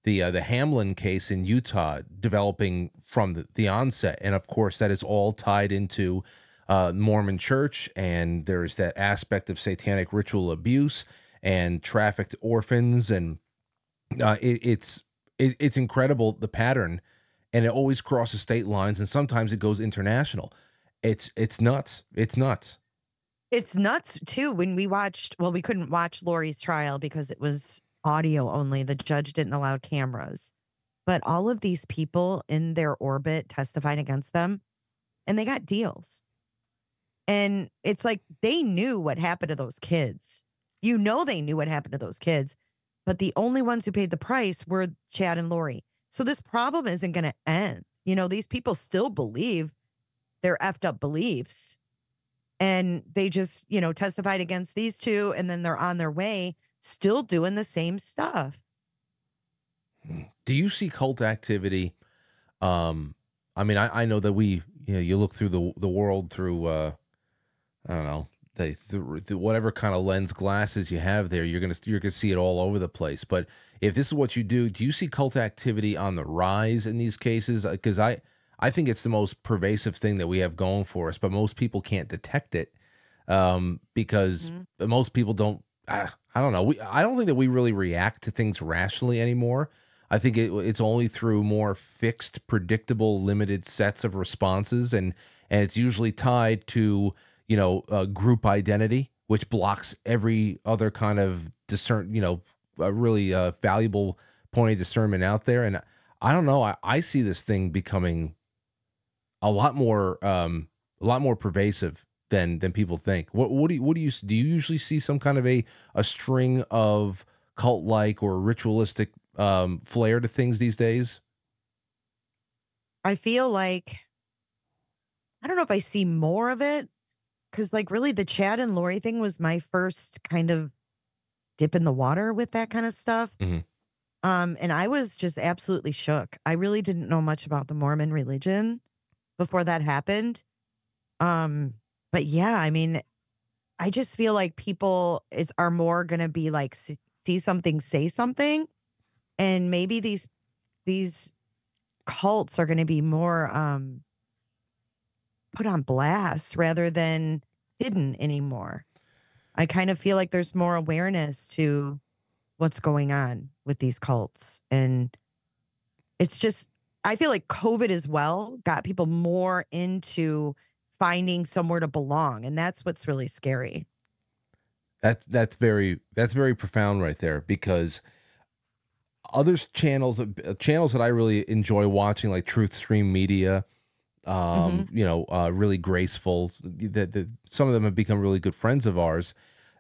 the uh, the Hamlin case in Utah developing from the, the onset, and of course that is all tied into uh, Mormon Church, and there's that aspect of satanic ritual abuse and trafficked orphans, and uh, it, it's it, it's incredible the pattern, and it always crosses state lines, and sometimes it goes international. It's it's nuts. It's nuts. It's nuts too. When we watched, well, we couldn't watch Lori's trial because it was audio only. The judge didn't allow cameras. But all of these people in their orbit testified against them and they got deals. And it's like they knew what happened to those kids. You know, they knew what happened to those kids, but the only ones who paid the price were Chad and Lori. So this problem isn't going to end. You know, these people still believe their effed up beliefs and they just, you know, testified against these two and then they're on their way still doing the same stuff. do you see cult activity? Um i mean i, I know that we you know you look through the the world through uh i don't know the, the, the whatever kind of lens glasses you have there you're gonna you're gonna see it all over the place. But if this is what you do do you see cult activity on the rise in these cases? Because i i think it's the most pervasive thing that we have going for us but most people can't detect it um because most people don't I, I don't know. We i don't think that we really react to things rationally anymore. I think it, it's only through more fixed, predictable, limited sets of responses, and and it's usually tied to you know a group identity, which blocks every other kind of discern, you know, a really uh, valuable point of discernment out there. And I don't know, I, I see this thing becoming a lot more, um, a lot more pervasive than than people think. What what do you what do you do? You usually see some kind of a a string of cult like or ritualistic um, flair to things these days? I feel like I don't know if I see more of it because, like, really, the Chad and Lori thing was my first kind of dip in the water with that kind of stuff. Mhm. Um, and I was just absolutely shook. I really didn't know much about the Mormon religion before that happened. Um, but yeah, I mean, I just feel like people is are more gonna be like see, see something, say something, and maybe these these cults are going to be more um put on blast rather than hidden anymore. I kind of feel like there's more awareness to what's going on with these cults and it's just I feel like COVID as well got people more into finding somewhere to belong and that's what's really scary. That's that's very that's very profound right there because other channels uh, channels that I really enjoy watching like Truth Stream Media, um, you know, uh, really graceful. That that some of them have become really good friends of ours.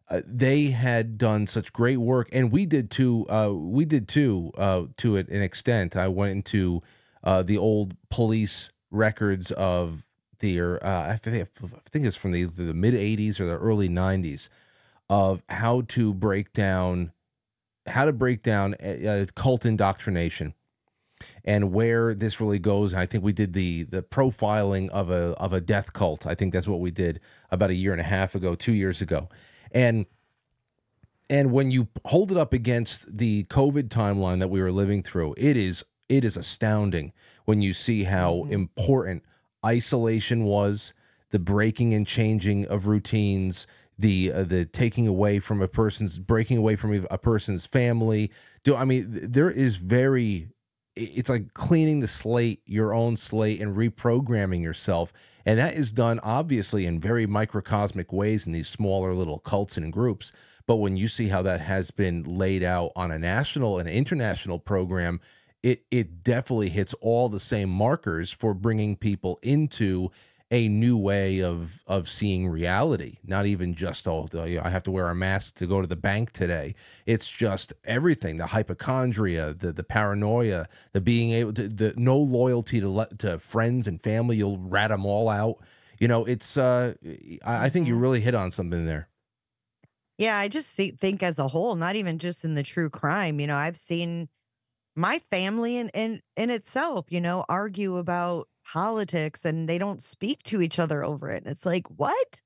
Uh, they had done such great work, and we did too. Uh, we did too, uh, to an extent. I went into uh, the old police records of the, uh, I think it's from the the mid '80s or the early '90s of how to break down how to break down uh, cult indoctrination and where this really goes. I think we did the the profiling of a of a death cult. I think that's what we did about a year and a half ago, two years ago, and and when you hold it up against the COVID timeline that we were living through, it is it is astounding when you see how important isolation was, the breaking and changing of routines, the uh, the taking away from a person's breaking away from a person's family. Do I mean there is very it's like cleaning the slate, your own slate, and reprogramming yourself. And that is done obviously in very microcosmic ways in these smaller little cults and groups. But when you see how that has been laid out on a national and international program, it it definitely hits all the same markers for bringing people into a new way of of seeing reality not even just oh i have to wear a mask to go to the bank today it's just everything the hypochondria the the paranoia the being able to the no loyalty to let to friends and family you'll rat them all out You know, it's uh I, I think Mm-hmm. you really hit on something there. Yeah, I just see, think as a whole, not even just in the true crime. You know, I've seen my family in in in itself, you know, argue about politics and they don't speak to each other over it. And it's like, what?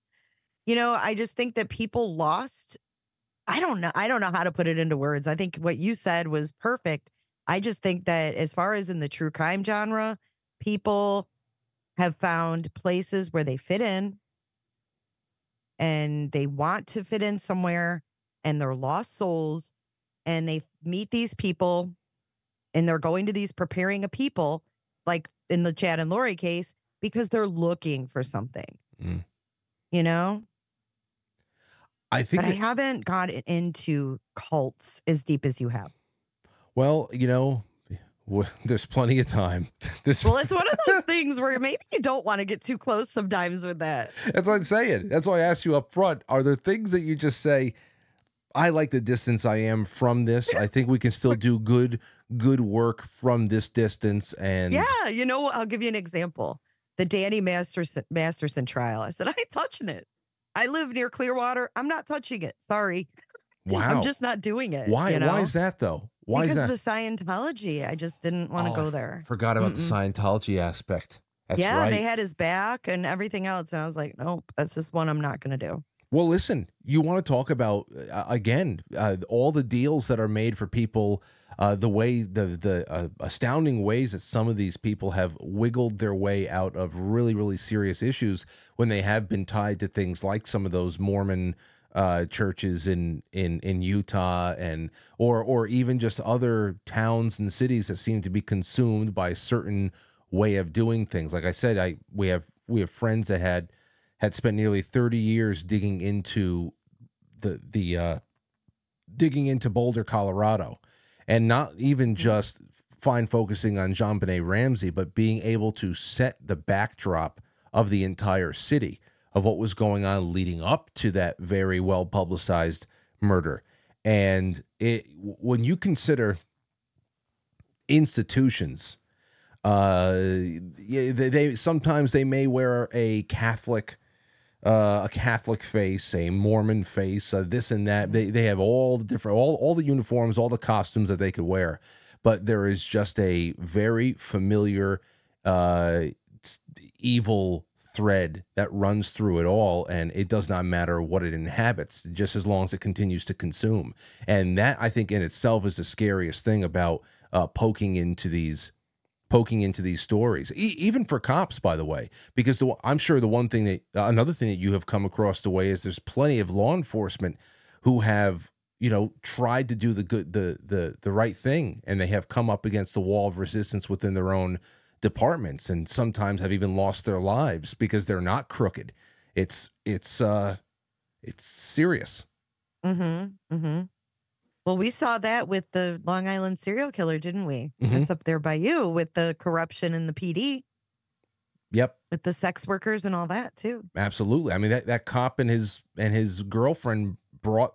You know, I just think that people lost. I don't know. I don't know how to put it into words. I think what you said was perfect. I just think that as far as in the true crime genre, people have found places where they fit in and they want to fit in somewhere and they're lost souls and they meet these people and they're going to these preparing a people like in the Chad and Lori case because they're looking for something. Mm. You know? I think But I haven't got into cults as deep as you have. well, you know, there's plenty of time. This Well, it's one of those things where maybe you don't want to get too close sometimes with that. That's what I'm saying. That's why I asked you up front. Are there things that you just say, I like the distance I am from this. I think we can still do good good work from this distance and Yeah, you know, I'll give you an example. The Danny Masterson Masterson trial. I said, I ain't touching it. I live near Clearwater. I'm not touching it. Sorry. Wow. I'm just not doing it. Why you know? why is that though? Why because is that? of the Scientology. I just didn't want to Oh, go there. Forgot about Mm-mm. the Scientology aspect. That's yeah, right. they had his back and everything else. And I was like, nope, that's just one I'm not going to do. Well, listen, you want to talk about uh, again uh, all the deals that are made for people, uh, the way the the uh, astounding ways that some of these people have wiggled their way out of really really serious issues when they have been tied to things like some of those Mormon uh, churches in in in Utah and or or even just other towns and cities that seem to be consumed by a certain way of doing things. Like I said, I we have we have friends that had had spent nearly 30 years digging into the the uh digging into Boulder, Colorado, and not even just fine focusing on JonBenét Ramsey, but being able to set the backdrop of the entire city of what was going on leading up to that very well publicized murder. And it when you consider institutions uh they, they sometimes they may wear a catholic uh, a Catholic face, a Mormon face, uh, this and that. They they have all the different all all the uniforms, all the costumes that they could wear, but there is just a very familiar uh, evil thread that runs through it all, and it does not matter what it inhabits, just as long as it continues to consume. And that I think in itself is the scariest thing about uh, poking into these poking into these stories, e- even for cops, by the way, because the, I'm sure the one thing that uh, another thing that you have come across the way is there's plenty of law enforcement who have you know tried to do the good the the the right thing and they have come up against the wall of resistance within their own departments and sometimes have even lost their lives because they're not crooked it's it's uh it's serious Mm-hmm. Mm-hmm. Well, we saw that with the Long Island serial killer, didn't we? Mhm. That's up there by you with the corruption in the PD, yep with the sex workers and all that too. Absolutely. I mean that that cop and his and his girlfriend brought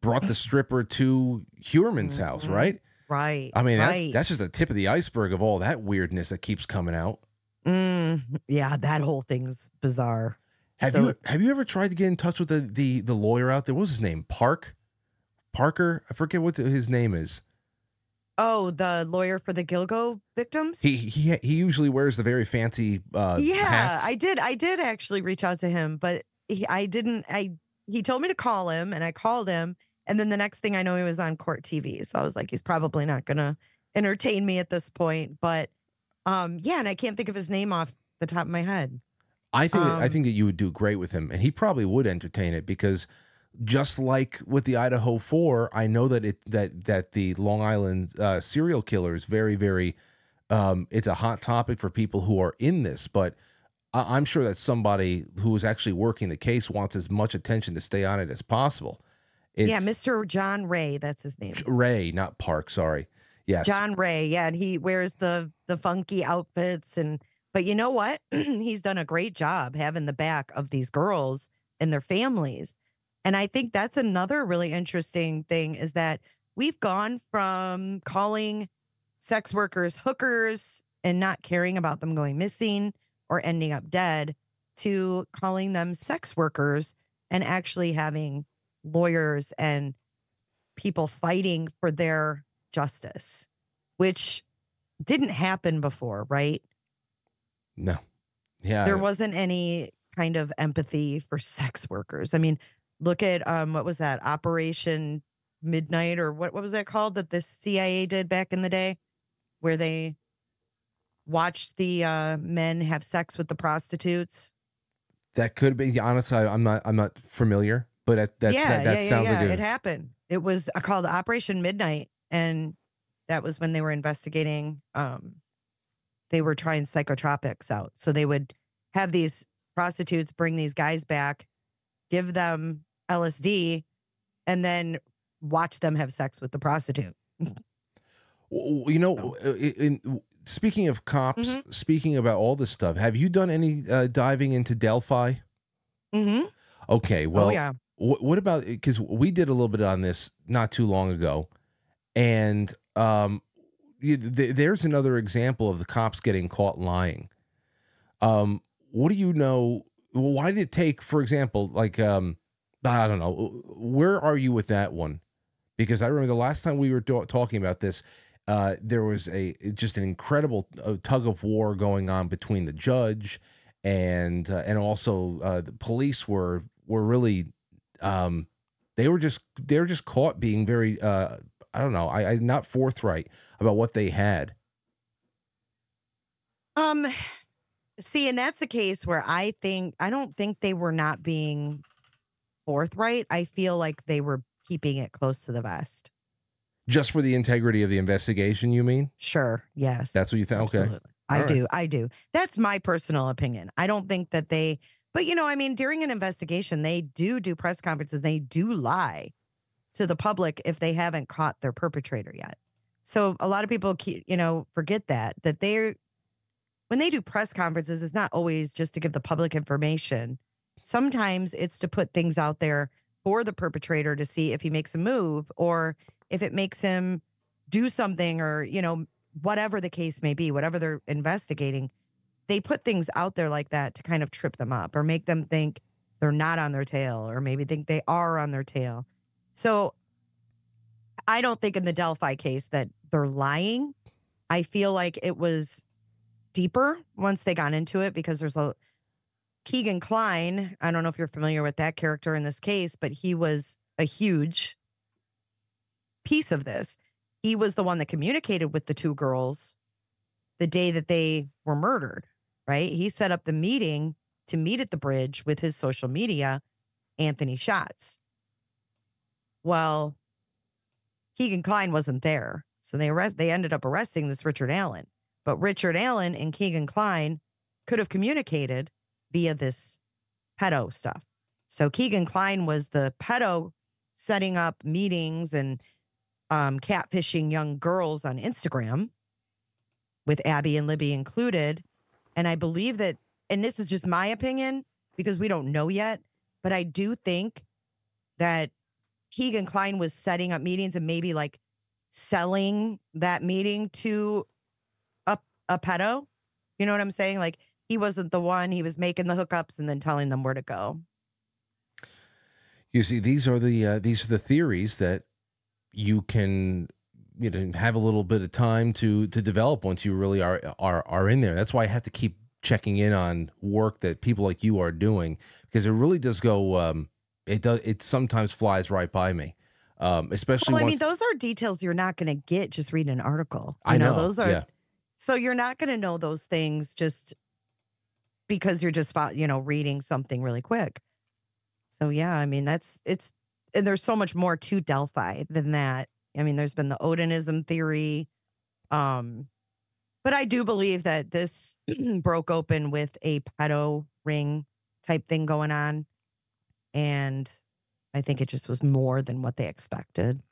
brought the stripper to Heuermann's house, right? Right. I mean, Mm-hmm. right. that's, that's just the tip of the iceberg of all that weirdness that keeps coming out. Mm, yeah, that whole thing's bizarre. Have So- you have you ever tried to get in touch with the the the lawyer out there? What was his name? Park, Parker. I forget what the- his name is. Oh, the lawyer for the Gilgo victims? He he he usually wears the very fancy uh, yeah, hats. I did. I did actually reach out to him, but he, I didn't. I he told me to call him, and I called him, and then the next thing I know, he was on court TV. So I was like, he's probably not gonna entertain me at this point. But um, yeah, and I can't think of his name off the top of my head. I think that, I Um, think that you would do great with him, and he probably would entertain it because just like with the Idaho Four, I know that it that that the Long Island uh, serial killer is very very. Um, it's a hot topic for people who are in this, but I- I'm sure that somebody who is actually working the case wants as much attention to stay on it as possible. It's yeah, Mr. John Ray, that's his name. Ray, not Park. Sorry. Yes. John Ray, yeah, and he wears the the funky outfits and but you know what? He's done a great job having the back of these girls and their families. And I think that's another really interesting thing is that we've gone from calling sex workers hookers and not caring about them going missing or ending up dead to calling them sex workers and actually having lawyers and people fighting for their justice, which didn't happen before, right? No. Yeah. There wasn't any kind of empathy for sex workers. I mean, look at um what was that? Operation Midnight or what what was that called that the CIA did back in the day where they watched the uh men have sex with the prostitutes. that could be honestly I'm not I'm not familiar, but that that's, yeah, that, that yeah, sounds yeah, yeah. a, it happened. It was uh, called Operation Midnight, and that was when they were investigating. Um, they were trying psychotropics out, so they would have these prostitutes bring these guys back, give them LSD, and then watch them have sex with the prostitute. You know, uh, in, in speaking of cops, Mm-hmm. speaking about all this stuff, have you done any uh, diving into Delphi? Mm-hmm. Okay, well, oh yeah. wh- what about because we did a little bit on this not too long ago, and um, you, th- there's another example of the cops getting caught lying. Um, what do you know? well, Why did it take, for example, like um, I don't know, where are you with that one? Because I remember the last time we were do- talking about this, uh, there was a just an incredible uh, tug of war going on between the judge and uh, and also uh, the police were were really um, they were just they were just caught being very uh, I don't know I, I not forthright about what they had. Um, see, and that's the case where I think I don't think they were not being forthright. I feel like they were keeping it close to the vest. Just for the integrity of the investigation, you mean? Sure. Yes. That's what you think? Okay. Absolutely. I All right. do. I do. That's my personal opinion. I don't think that they, but you know, I mean, during an investigation, they do do press conferences. They do lie to the public if they haven't caught their perpetrator yet. So a lot of people, keep, you know, forget that that they're when they do press conferences, it's not always just to give the public information. Sometimes it's to put things out there for the perpetrator to see if he makes a move or if it makes him do something or, you know, whatever the case may be, whatever they're investigating, they put things out there like that to kind of trip them up or make them think they're not on their tail or maybe think they are on their tail. So I don't think in the Delphi case that they're lying. I feel like it was deeper once they got into it because there's a Kegan Kline. I don't know if you're familiar with that character in this case, but he was a huge piece of this. He was the one that communicated with the two girls the day that they were murdered, right? He set up the meeting to meet at the bridge with his social media, Anthony Schatz. Well, Kegan Kline wasn't there. So they arrest they ended up arresting this Richard Allen. But Richard Allen and Kegan Kline could have communicated via this pedo stuff. So Kegan Kline was the pedo setting up meetings and um, catfishing young girls on Instagram with Abby and Libby included. And I believe that, and this is just my opinion because we don't know yet, but I do think that Kegan Kline was setting up meetings and maybe like selling that meeting to a, a pedo. You know what I'm saying? Like he wasn't the one, he was making the hookups and then telling them where to go. You see, these are the uh, these are the theories that you can you know have a little bit of time to to develop once you really are are are in there. That's why I have to keep checking in on work that people like you are doing because it really does go. Um, it does. It sometimes flies right by me, um, especially. Well, I mean, those are details you're not going to get just reading an article. You I know, those are. yeah. So you're not going to know those things just because you're just you know reading something really quick. So yeah, I mean that's it's and there's so much more to Delphi than that. I mean, there's been the Odinism theory, um, but I do believe that this broke open with a pedo ring type thing going on, and I think it just was more than what they expected.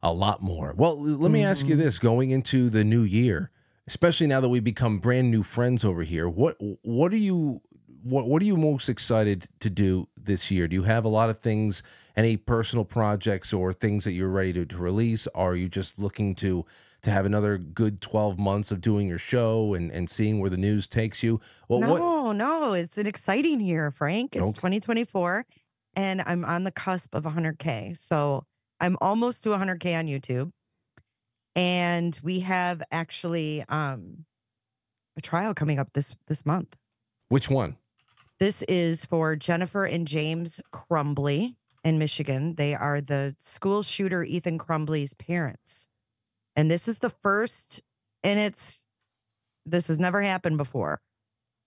a lot more. Well, let me ask you this: going into the new year, especially now that we've become brand new friends over here, what what are you what what are you most excited to do this year? Do you have a lot of things, any personal projects or things that you're ready to, to release? Are you just looking to to have another good 12 months of doing your show and, and seeing where the news takes you. Well, no, what no, it's an exciting year, Frank. It's Okay. 2024, and I'm on the cusp of 100K. So I'm almost to 100K on YouTube. And we have actually um, a trial coming up this this month. which one? This is for Jennifer and James Crumbley in Michigan. They are the school shooter Ethan Crumbley's parents. And this is the first, and it's, this has never happened before.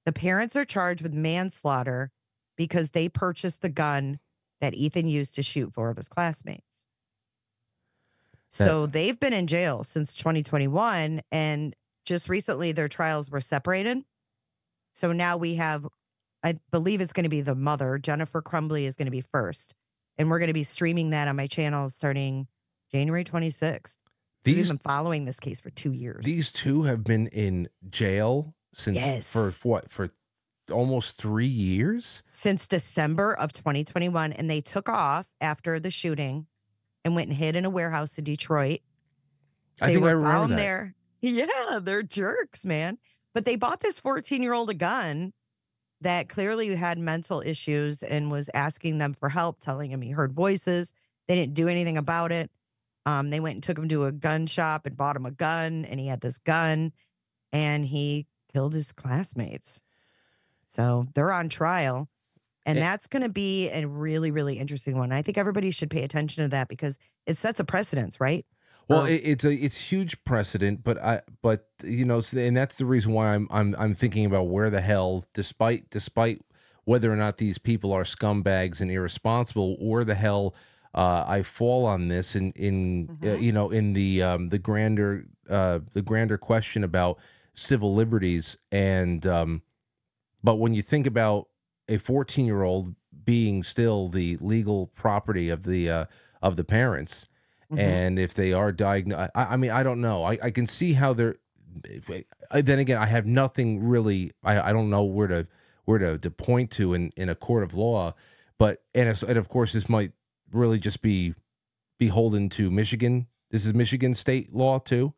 The parents are charged with manslaughter because they purchased the gun that Ethan used to shoot four of his classmates. So they've been in jail since 2021. And just recently, their trials were separated. So now we have, I believe it's going to be the mother, Jennifer Crumbley, is going to be first. And we're going to be streaming that on my channel starting January 26th. We've been following this case for two years. these two have been in jail since for Yes. what for almost three years. since December of 2021, and they took off after the shooting and went and hid in a warehouse in Detroit. I They think I were remember found that. there. Yeah, they're jerks, man. But they bought this 14 year old a gun that clearly had mental issues and was asking them for help, telling him he heard voices. They didn't do anything about it. Um, they went and took him to a gun shop and bought him a gun, and he had this gun, and he killed his classmates. So they're on trial. And Eh. that's going to be a really, really interesting one. I think everybody should pay attention to that because it sets a precedence, right? Well, Um, it, it's a it's huge precedent, but I but you know, and that's the reason why I'm I'm I'm thinking about where the hell, despite despite whether or not these people are scumbags and irresponsible, where the hell uh, I fall on this in in uh, Mm-hmm. you know in the um, the grander uh, the grander question about civil liberties and um, but when you think about a 14 year old being still the legal property of the uh, of the parents. Mhm. and if they are diagnosed I, I mean i don't know. I, I can see how they're I, then again i have nothing really I, I don't know where to where to, to point to in, in a court of law. But and, and of course this might really just be beholden to michigan. This is michigan state law too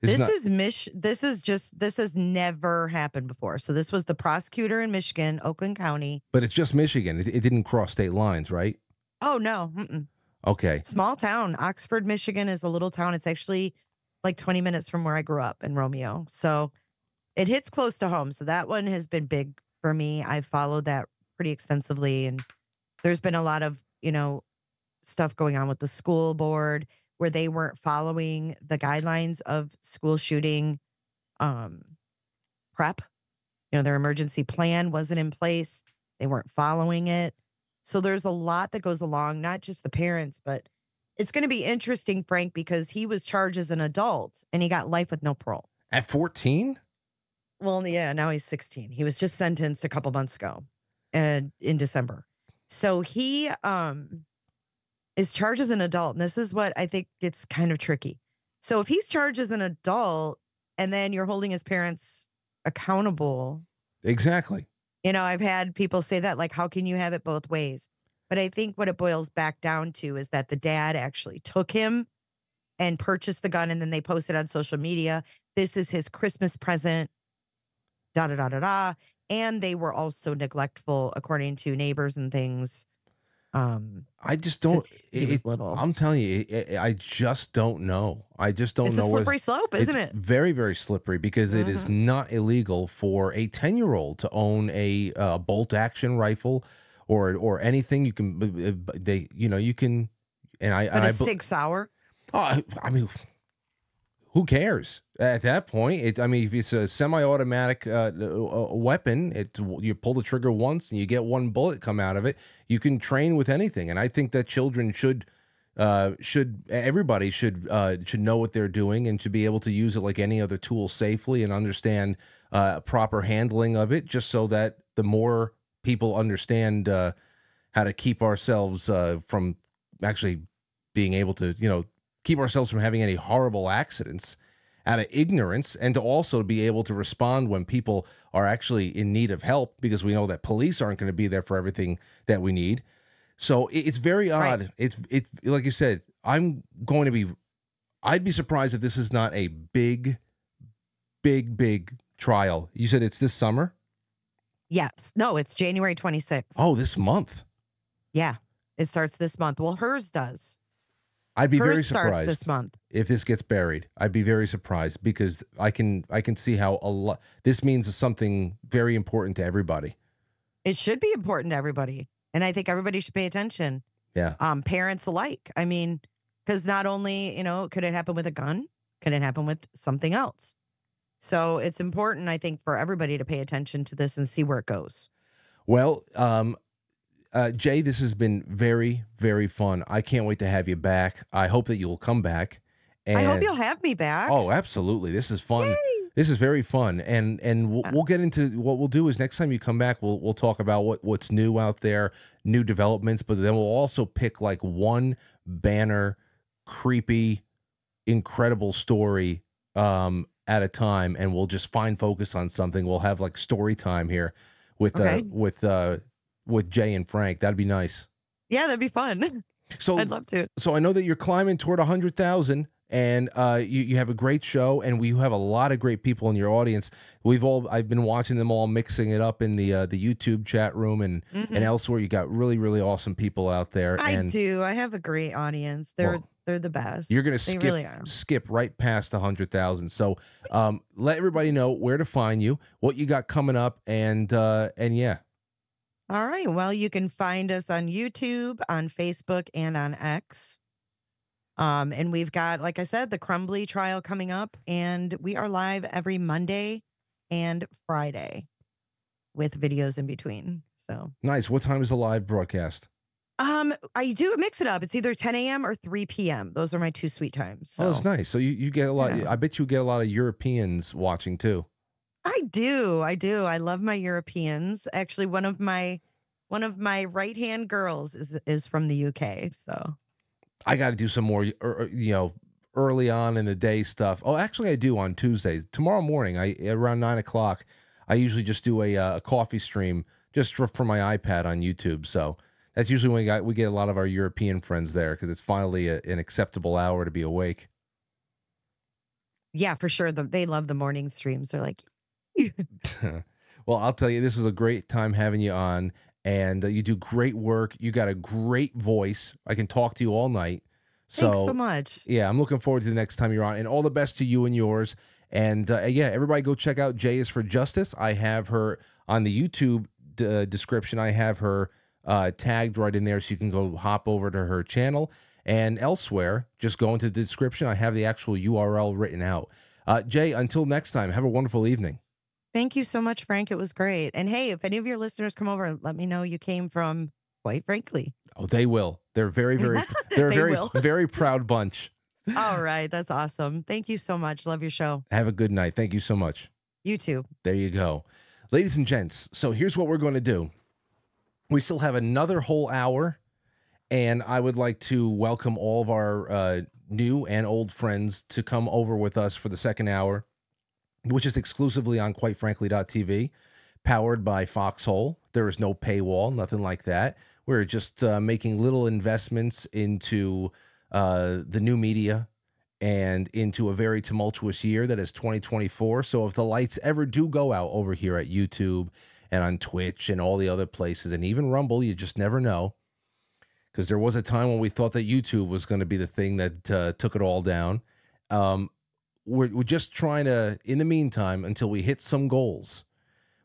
This not- is Mich. This is just. This has never happened before. So this was the prosecutor in Michigan, Oakland County. but it's just michigan it, it didn't cross state lines right Oh no, mm-mm. okay small town. Oxford, Michigan is a little town. It's actually like 20 minutes from where I grew up in Romeo. So it hits close to home. So that one has been big for me. I followed that pretty extensively, and there's been a lot of you know stuff going on with the school board where they weren't following the guidelines of school shooting um prep. You know their emergency plan wasn't in place. They weren't following it. So there's a lot that goes along not just the parents but it's going to be interesting frank because he was charged as an adult and he got life with no parole. At 14 well yeah now he's 16 he was just sentenced a couple months ago and in december. So he um is charged as an adult and this is what i think gets kind of tricky. So if he's charged as an adult and then you're holding his parents accountable exactly. You know i've had people say that like how can you have it both ways? But i think what it boils back down to is that the dad actually took him and purchased the gun and then they posted on social media this is his christmas present da da da da da and they were also neglectful according to neighbors and things um I just don't. It- little. I'm telling you, it, I just don't know. I just don't It's a know. where- slippery slope, isn't it's it? Very, very slippery because it is Mhm. not illegal for a 10 year old to own a uh, bolt action rifle or or anything. You can they you know you can and I but and a I sig sauer Oh, I, I mean, who cares at that point? It, I mean, if it's a semi-automatic uh, uh, weapon, it you pull the trigger once and you get one bullet come out of it. You can train with anything, and I think that children should uh, should everybody should uh, should know what they're doing and should be able to use it like any other tool safely and understand uh, proper handling of it, just so that the more people understand uh, how to keep ourselves uh, from actually being able to, you know, keep ourselves from having any horrible accidents out of ignorance and to also be able to respond when people are actually in need of help because we know that police aren't going to be there for everything that we need. So it's very odd. It's it's like you said, I'm going to be I'd be surprised if this is not a big, big, big trial. You said it's this summer. Yes. No, it's January 26th. Oh, this month. Yeah. It starts this month. Well, hers does. I'd be hers very surprised this month. if this gets buried. I'd be very surprised because I can I can see how a lot this means something very important to everybody. It should be important to everybody. And I think everybody should pay attention. Yeah. Um, parents alike. I mean, because not only, you know, could it happen with a gun, could it happen with something else? So it's important, I think, for everybody to pay attention to this and see where it goes. Well, um, uh, Jay, this has been very, very fun. I can't wait to have you back. I hope that you'll come back. And I hope you'll have me back. Oh, absolutely. This is fun. This is very fun, and and we'll, we'll get into what we'll do is next time you come back, we'll we'll talk about what what's new out there, new developments, but then we'll also pick like one banner, creepy, incredible story um at a time, and we'll just find focus on something. We'll have like story time here with Okay. uh with uh with Jay and Frank. That'd be nice. Yeah, that'd be fun. So I'd love to. So I know that you're climbing toward a hundred thousand, and uh, you you have a great show, and we have a lot of great people in your audience. We've all I've been watching them all mixing it up in the uh, the YouTube chat room and Mhm. and elsewhere. You got really really awesome people out there, I and do. I have a great audience. They're Well, they're the best. you're gonna They skip really skip right past a hundred thousand. So um, let everybody know where to find you, what you got coming up, and uh, and yeah. All right. Well, you can find us on YouTube, on Facebook, and on X. Um, and we've got, like I said, the Crumbley trial coming up, and we are live every Monday and Friday with videos in between. So Nice. What time is the live broadcast? um I do mix it up. It's either 10 a.m. or 3 p.m. Those are my two sweet times. So Oh, it's nice. So you, you get a lot. I bet you get a lot of Europeans watching too. I do. I do. I love my Europeans. Actually, one of my one of my right hand girls is is from the UK. So I got to do some more, er, you know, early on in the day stuff. Oh, actually, I do on Tuesdays. Tomorrow morning, I around nine o'clock, I usually just do a, uh, a coffee stream just for, for my iPad on YouTube. So that's usually when we got we get a lot of our European friends there because it's finally a, an acceptable hour to be awake. yeah, for sure. The, they love the morning streams. They're like, well, I'll tell you, this is a great time having you on, and uh, you do great work. You got a great voice. I can talk to you all night. So, Thanks so much. Yeah, I'm looking forward to the next time you're on, and all the best to you and yours. And uh, yeah, everybody go check out Jay is for Justice. I have her on the YouTube d- uh, description. I have her uh, tagged right in there, so you can go hop over to her channel. And elsewhere, just go into the description. I have the actual URL written out. Uh, Jay, until next time, have a wonderful evening. Thank you so much, Frank. It was great. And hey, if any of your listeners come over, let me know you came from, quite frankly. Oh, they will. They're very, very, they're a They very, will. very proud bunch. All right. That's awesome. Thank you so much. Love your show. Have a good night. Thank you so much. You too. There you go. Ladies and gents, so here's what we're going to do. We still have another whole hour, and I would like to welcome all of our uh, new and old friends to come over with us for the second hour, which is exclusively on quitefrankly.tv, powered by Foxhole. There is no paywall, nothing like that. We're just uh, making little investments into uh, the new media and into a very tumultuous year that is 2024. So if the lights ever do go out over here at YouTube and on Twitch and all the other places and even Rumble, you just never know. Because there was a time when we thought that YouTube was going to be the thing that uh, took it all down. Um, we're, we're just trying to, in the meantime, until we hit some goals,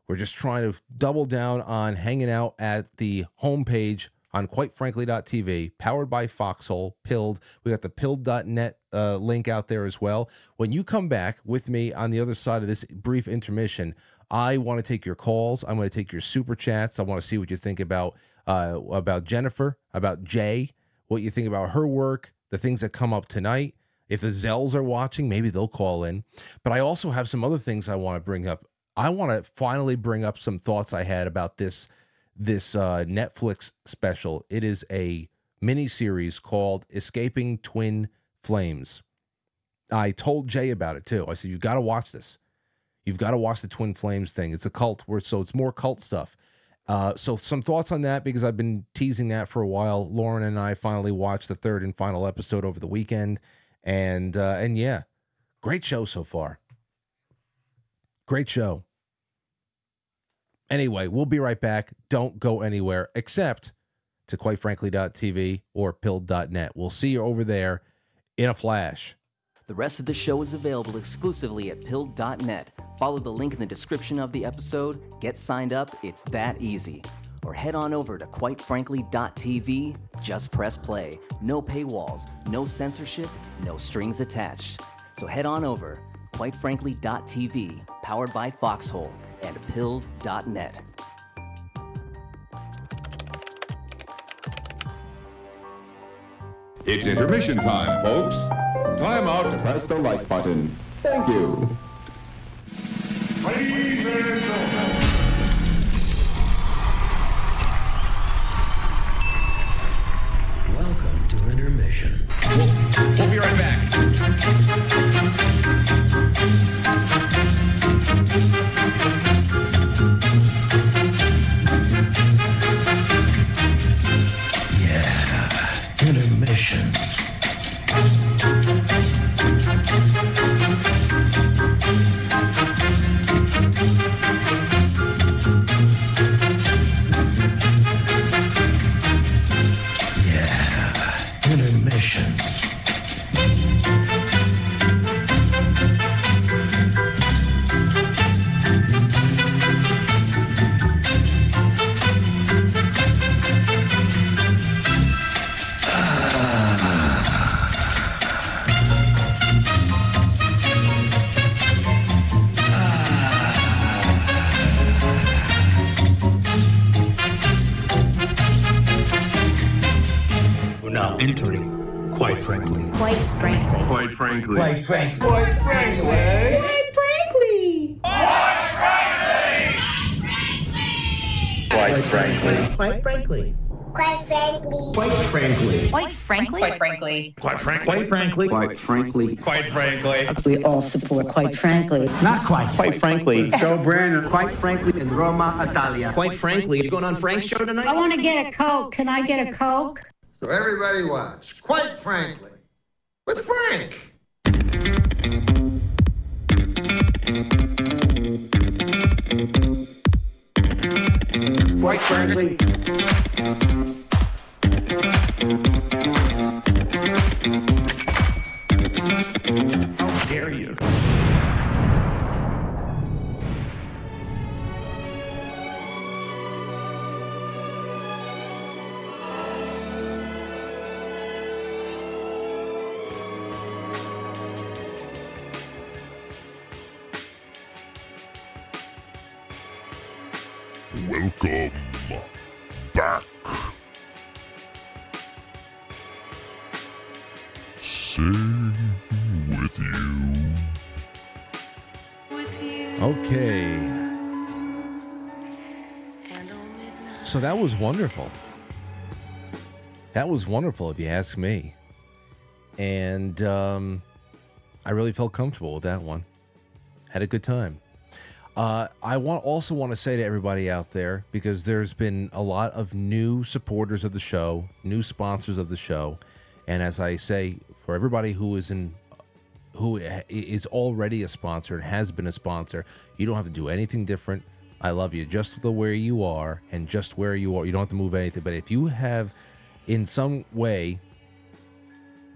we're just trying to double down on hanging out at the homepage on quitefrankly.tv, powered by Foxhole, Pilled. We got the pilled.net uh, link out there as well. When you come back with me on the other side of this brief intermission, I want to take your calls. I'm going to take your super chats. I want to see what you think about uh, about Jennifer, about Jay, what you think about her work, the things that come up tonight. If the Zells are watching, maybe they'll call in. But I also have some other things I want to bring up. I want to finally bring up some thoughts I had about this this uh, Netflix special. It is a mini series called Escaping Twin Flames. I told Jay about it too. I said you got to watch this. You've got to watch the Twin Flames thing. It's a cult where so it's more cult stuff. Uh, so some thoughts on that because I've been teasing that for a while. Lauren and I finally watched the third and final episode over the weekend, And uh, and yeah, great show so far. Great show. Anyway, we'll be right back. Don't go anywhere except to quite frankly.tv or pilled.net. We'll see you over there in a flash. The rest of the show is available exclusively at pilled.net. Follow the link in the description of the episode, get signed up, it's that easy. Or head on over to quitefrankly.tv, just press play. No paywalls, no censorship, no strings attached. So head on over, quitefrankly.tv, powered by Foxhole, and pilled.net. It's intermission time, folks. Time out to press the like button. Thank you. Frankly. Quite frankly. Quite frankly. Quite frankly. Quite frankly. Quite frankly. Quite frankly. Quite frankly. Quite frankly. Quite frankly. Quite frankly. Quite frankly. Quite frankly. We all support quite frankly. Not quite. Quite frankly. Joe Brandon. Quite frankly in Roma, Italia. Quite frankly, you going on Frank's show tonight? I want to get a Coke. Can I get a Coke? So everybody watch. Quite frankly, with Frank. Quite friendly. Welcome back. Sing with you. Okay. So that was wonderful. That was wonderful, if you ask me. And um, I really felt comfortable with that one. Had a good time. Uh, I want also want to say to everybody out there because there's been a lot of new supporters of the show, new sponsors of the show, and as I say, for everybody who is in who is already a sponsor and has been a sponsor, you don't have to do anything different. I love you just the way you are and just where you are. You don't have to move anything. But if you have, in some way,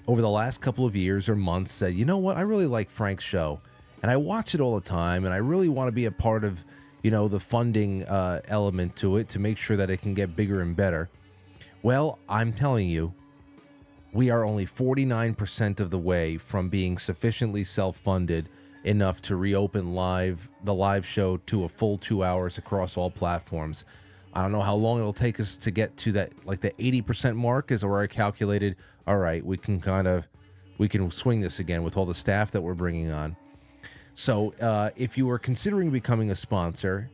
over the last couple of years or months, said, you know what, I really like Frank's show, and I watch it all the time, and I really want to be a part of, you know, the funding uh, element to it to make sure that it can get bigger and better. Well, I'm telling you, we are only 49% of the way from being sufficiently self-funded enough to reopen live the live show to a full 2 hours across all platforms. I don't know how long it'll take us to get to that like the 80% mark is where I calculated, all right, we can kind of we can swing this again with all the staff that we're bringing on. So, uh, if you are considering becoming a sponsor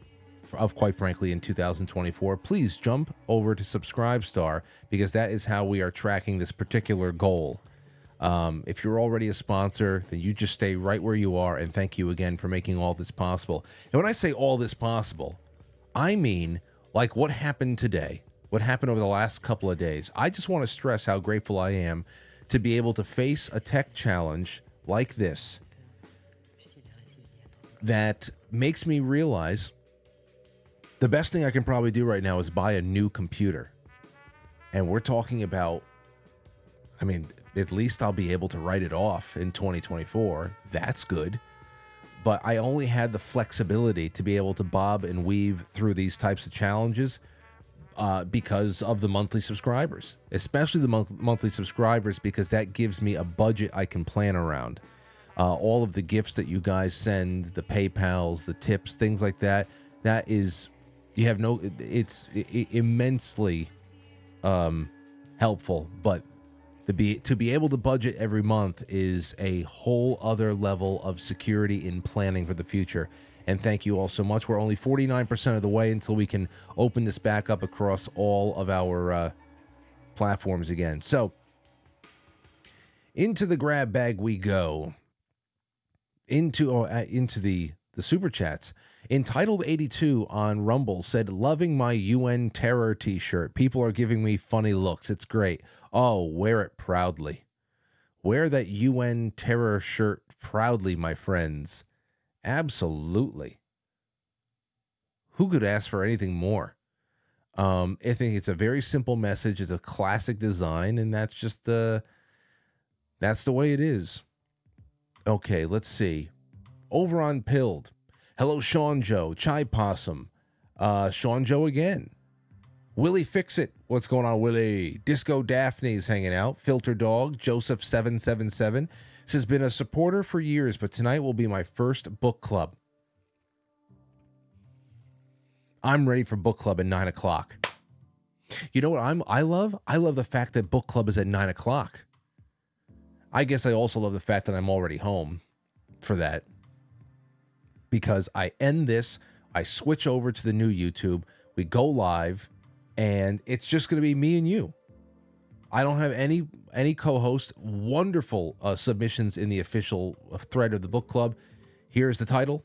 of quite frankly in 2024, please jump over to Subscribestar because that is how we are tracking this particular goal. Um, if you're already a sponsor, then you just stay right where you are. And thank you again for making all this possible. And when I say all this possible, I mean like what happened today, what happened over the last couple of days. I just want to stress how grateful I am to be able to face a tech challenge like this that makes me realize the best thing I can probably do right now is buy a new computer. And we're talking about, I mean, at least I'll be able to write it off in 2024. That's good. But I only had the flexibility to be able to bob and weave through these types of challenges uh, because of the monthly subscribers, especially the month- monthly subscribers, because that gives me a budget I can plan around. Uh, all of the gifts that you guys send, the PayPal's, the tips, things like that, that is, you have no, it- it's immensely um, helpful. But to be to be able to budget every month is a whole other level of security in planning for the future. And thank you all so much. We're only 49% of the way until we can open this back up across all of our uh, platforms again. So into the grab bag we go. Into uh, into the the super chats. Entitled 82 on Rumble said, Loving my UN terror t shirt. People are giving me funny looks. It's great. Oh, wear it proudly. Wear that UN terror shirt proudly, my friends. Absolutely. Who could ask for anything more? Um, I think it's a very simple message. It's a classic design, and that's just the that's the way it is. Okay, let's see. Over on Pilled. Hello, Sean Joe, Chai Possum, uh, Sean Joe again. Willie Fix It. What's going on, Willie? Disco Daphne's hanging out. Filter Dog, Joseph777 has been a supporter for years, but tonight will be my first book club. I'm ready for book club at nine o'clock. You know what I'm I love? I love the fact that book club is at nine o'clock. I guess I also love the fact that I'm already home for that. Because I end this, I switch over to the new YouTube, we go live, and it's just gonna be me and you. I don't have any any co-host. Wonderful uh, submissions in the official uh, thread of the book club. Here's the title: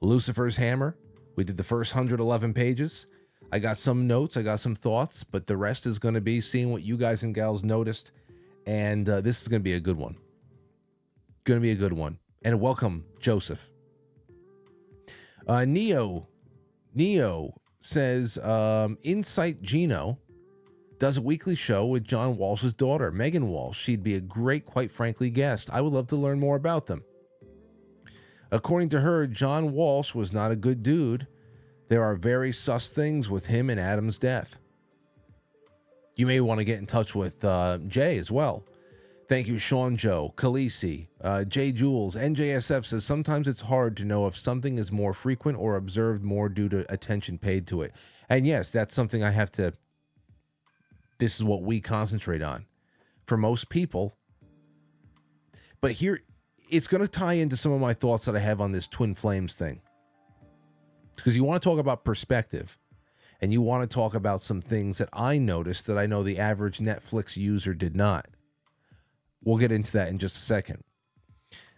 Lucifer's Hammer. We did the first 111 pages. I got some notes, I got some thoughts, but the rest is going to be seeing what you guys and gals noticed, and uh, this is going to be a good one. Going to be a good one. And welcome, Joseph. Uh, Neo, Neo says, um, Insight Gino does a weekly show with John Walsh's daughter, Megan Walsh. She'd be a great, quite frankly, guest. I would love to learn more about them. According to her, John Walsh was not a good dude. There are very sus things with him and Adam's death. You may want to get in touch with uh, Jay as well. Thank you, Sean Joe, Khaleesi, uh, Jay Jules, NJSF says sometimes it's hard to know if something is more frequent or observed more due to attention paid to it. And yes, that's something I have to. This is what we concentrate on. For most people, but here, it's going to tie into some of my thoughts that I have on this twin flames thing. Because you want to talk about perspective and you want to talk about some things that I noticed that I know the average Netflix user did not. We'll get into that in just a second.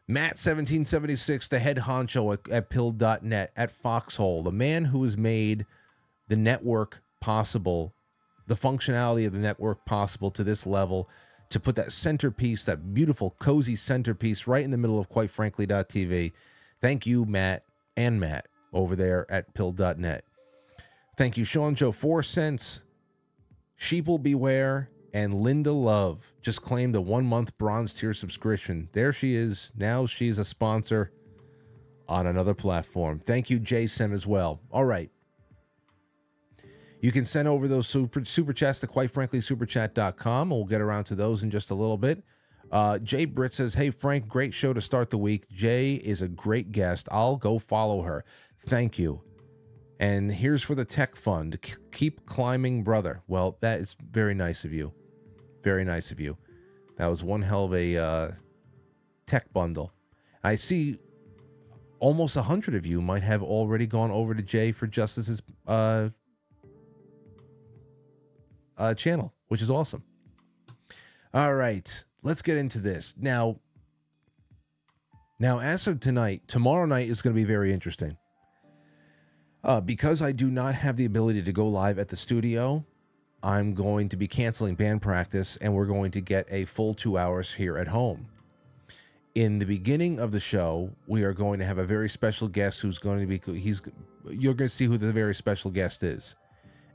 Matt1776, the head honcho at, at pilled.net at Foxhole, the man who has made the network possible, the functionality of the network possible to this level, to put that centerpiece, that beautiful, cozy centerpiece right in the middle of quite frankly.tv. Thank you, Matt and Matt over there at pilled.net. Thank you, Sean Joe. Four cents. Sheeple Beware and Linda Love just claimed a one month bronze tier subscription. There she is. Now she's a sponsor on another platform. Thank you, JSEM, as well. All right. You can send over those super, super chats to quite frankly superchat.com. We'll get around to those in just a little bit. Uh, Jay Britt says, Hey, Frank, great show to start the week. Jay is a great guest. I'll go follow her. Thank you. And here's for the tech fund. K- Keep climbing, brother. Well, that is very nice of you. Very nice of you. That was one hell of a uh, tech bundle. I see almost a hundred of you might have already gone over to Jay for Justice's uh, uh, channel, which is awesome. All right, let's get into this now. Now, as of tonight, tomorrow night is going to be very interesting. Uh, because I do not have the ability to go live at the studio, I'm going to be canceling band practice and we're going to get a full two hours here at home. In the beginning of the show, we are going to have a very special guest who's going to be he's you're going to see who the very special guest is.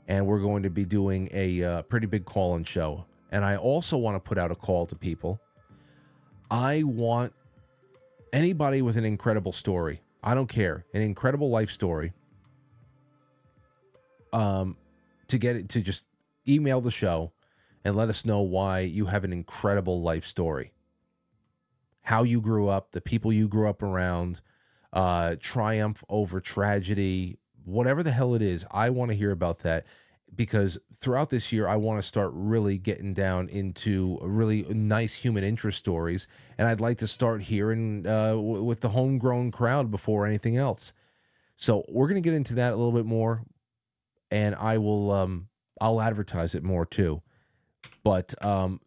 And we're going to be doing a uh, pretty big call in show. And I also want to put out a call to people. I want anybody with an incredible story. I don't care. An incredible life story. Um to get it to just email the show and let us know why you have an incredible life story. How you grew up, the people you grew up around, uh, triumph over tragedy, whatever the hell it is. I want to hear about that because throughout this year, I want to start really getting down into really nice human interest stories. And I'd like to start hearing uh, w- with the homegrown crowd before anything else. So we're going to get into that a little bit more. And I will um, I'll advertise it more too. But um,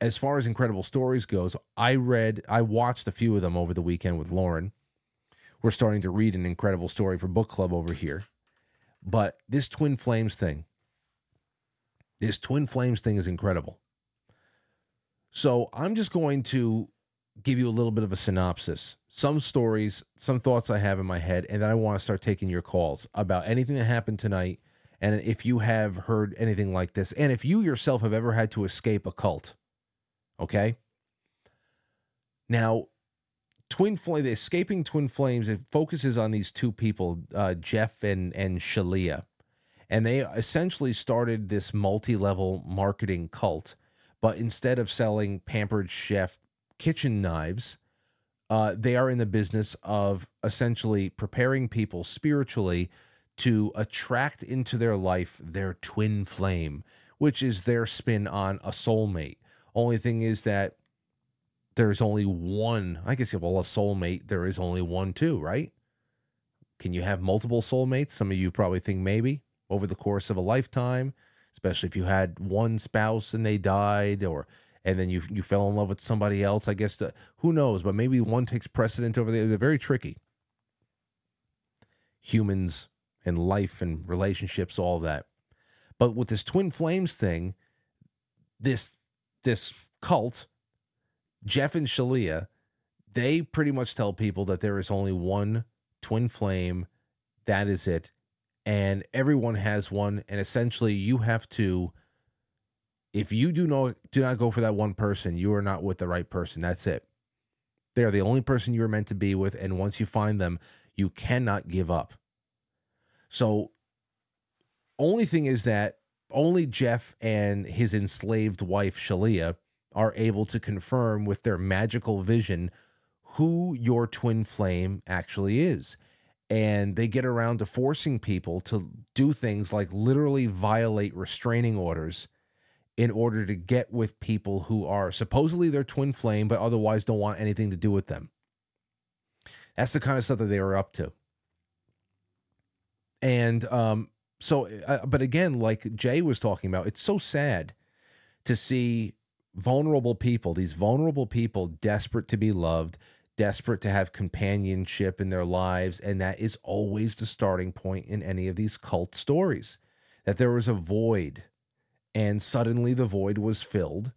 as far as incredible stories goes, I read, I watched a few of them over the weekend with Lauren. We're starting to read an incredible story for book club over here. But this twin flames thing, this twin flames thing is incredible. So I'm just going to give you a little bit of a synopsis, some stories, some thoughts I have in my head, and then I want to start taking your calls about anything that happened tonight and if you have heard anything like this, and if you yourself have ever had to escape a cult, okay? Now, twin flame, the escaping twin flames, it focuses on these two people, uh, Jeff and and Shaleia, and they essentially started this multi-level marketing cult. But instead of selling pampered chef kitchen knives, uh, they are in the business of essentially preparing people spiritually to attract into their life their twin flame, which is their spin on a soulmate. Only thing is that there's only one. I guess all a soulmate, there is only one too, right? Can you have multiple soulmates? Some of you probably think maybe over the course of a lifetime, especially if you had one spouse and they died, or and then you you fell in love with somebody else. I guess the, who knows, but maybe one takes precedent over the other. They're very tricky. Humans and life and relationships, all that. But with this twin flames thing, this this cult, Jeff and Shaleia, they pretty much tell people that there is only one twin flame, that is it, and everyone has one, and essentially you have to. If you do not do not go for that one person, you are not with the right person. That's it. They are the only person you are meant to be with, and once you find them, you cannot give up. So, only thing is that only Jeff and his enslaved wife Shaleia are able to confirm with their magical vision who your twin flame actually is. And they get around to forcing people to do things like literally violate restraining orders in order to get with people who are supposedly their twin flame, but otherwise don't want anything to do with them. That's the kind of stuff that they were up to and um so uh, but again like jay was talking about it's so sad to see vulnerable people these vulnerable people desperate to be loved desperate to have companionship in their lives and that is always the starting point in any of these cult stories that there was a void and suddenly the void was filled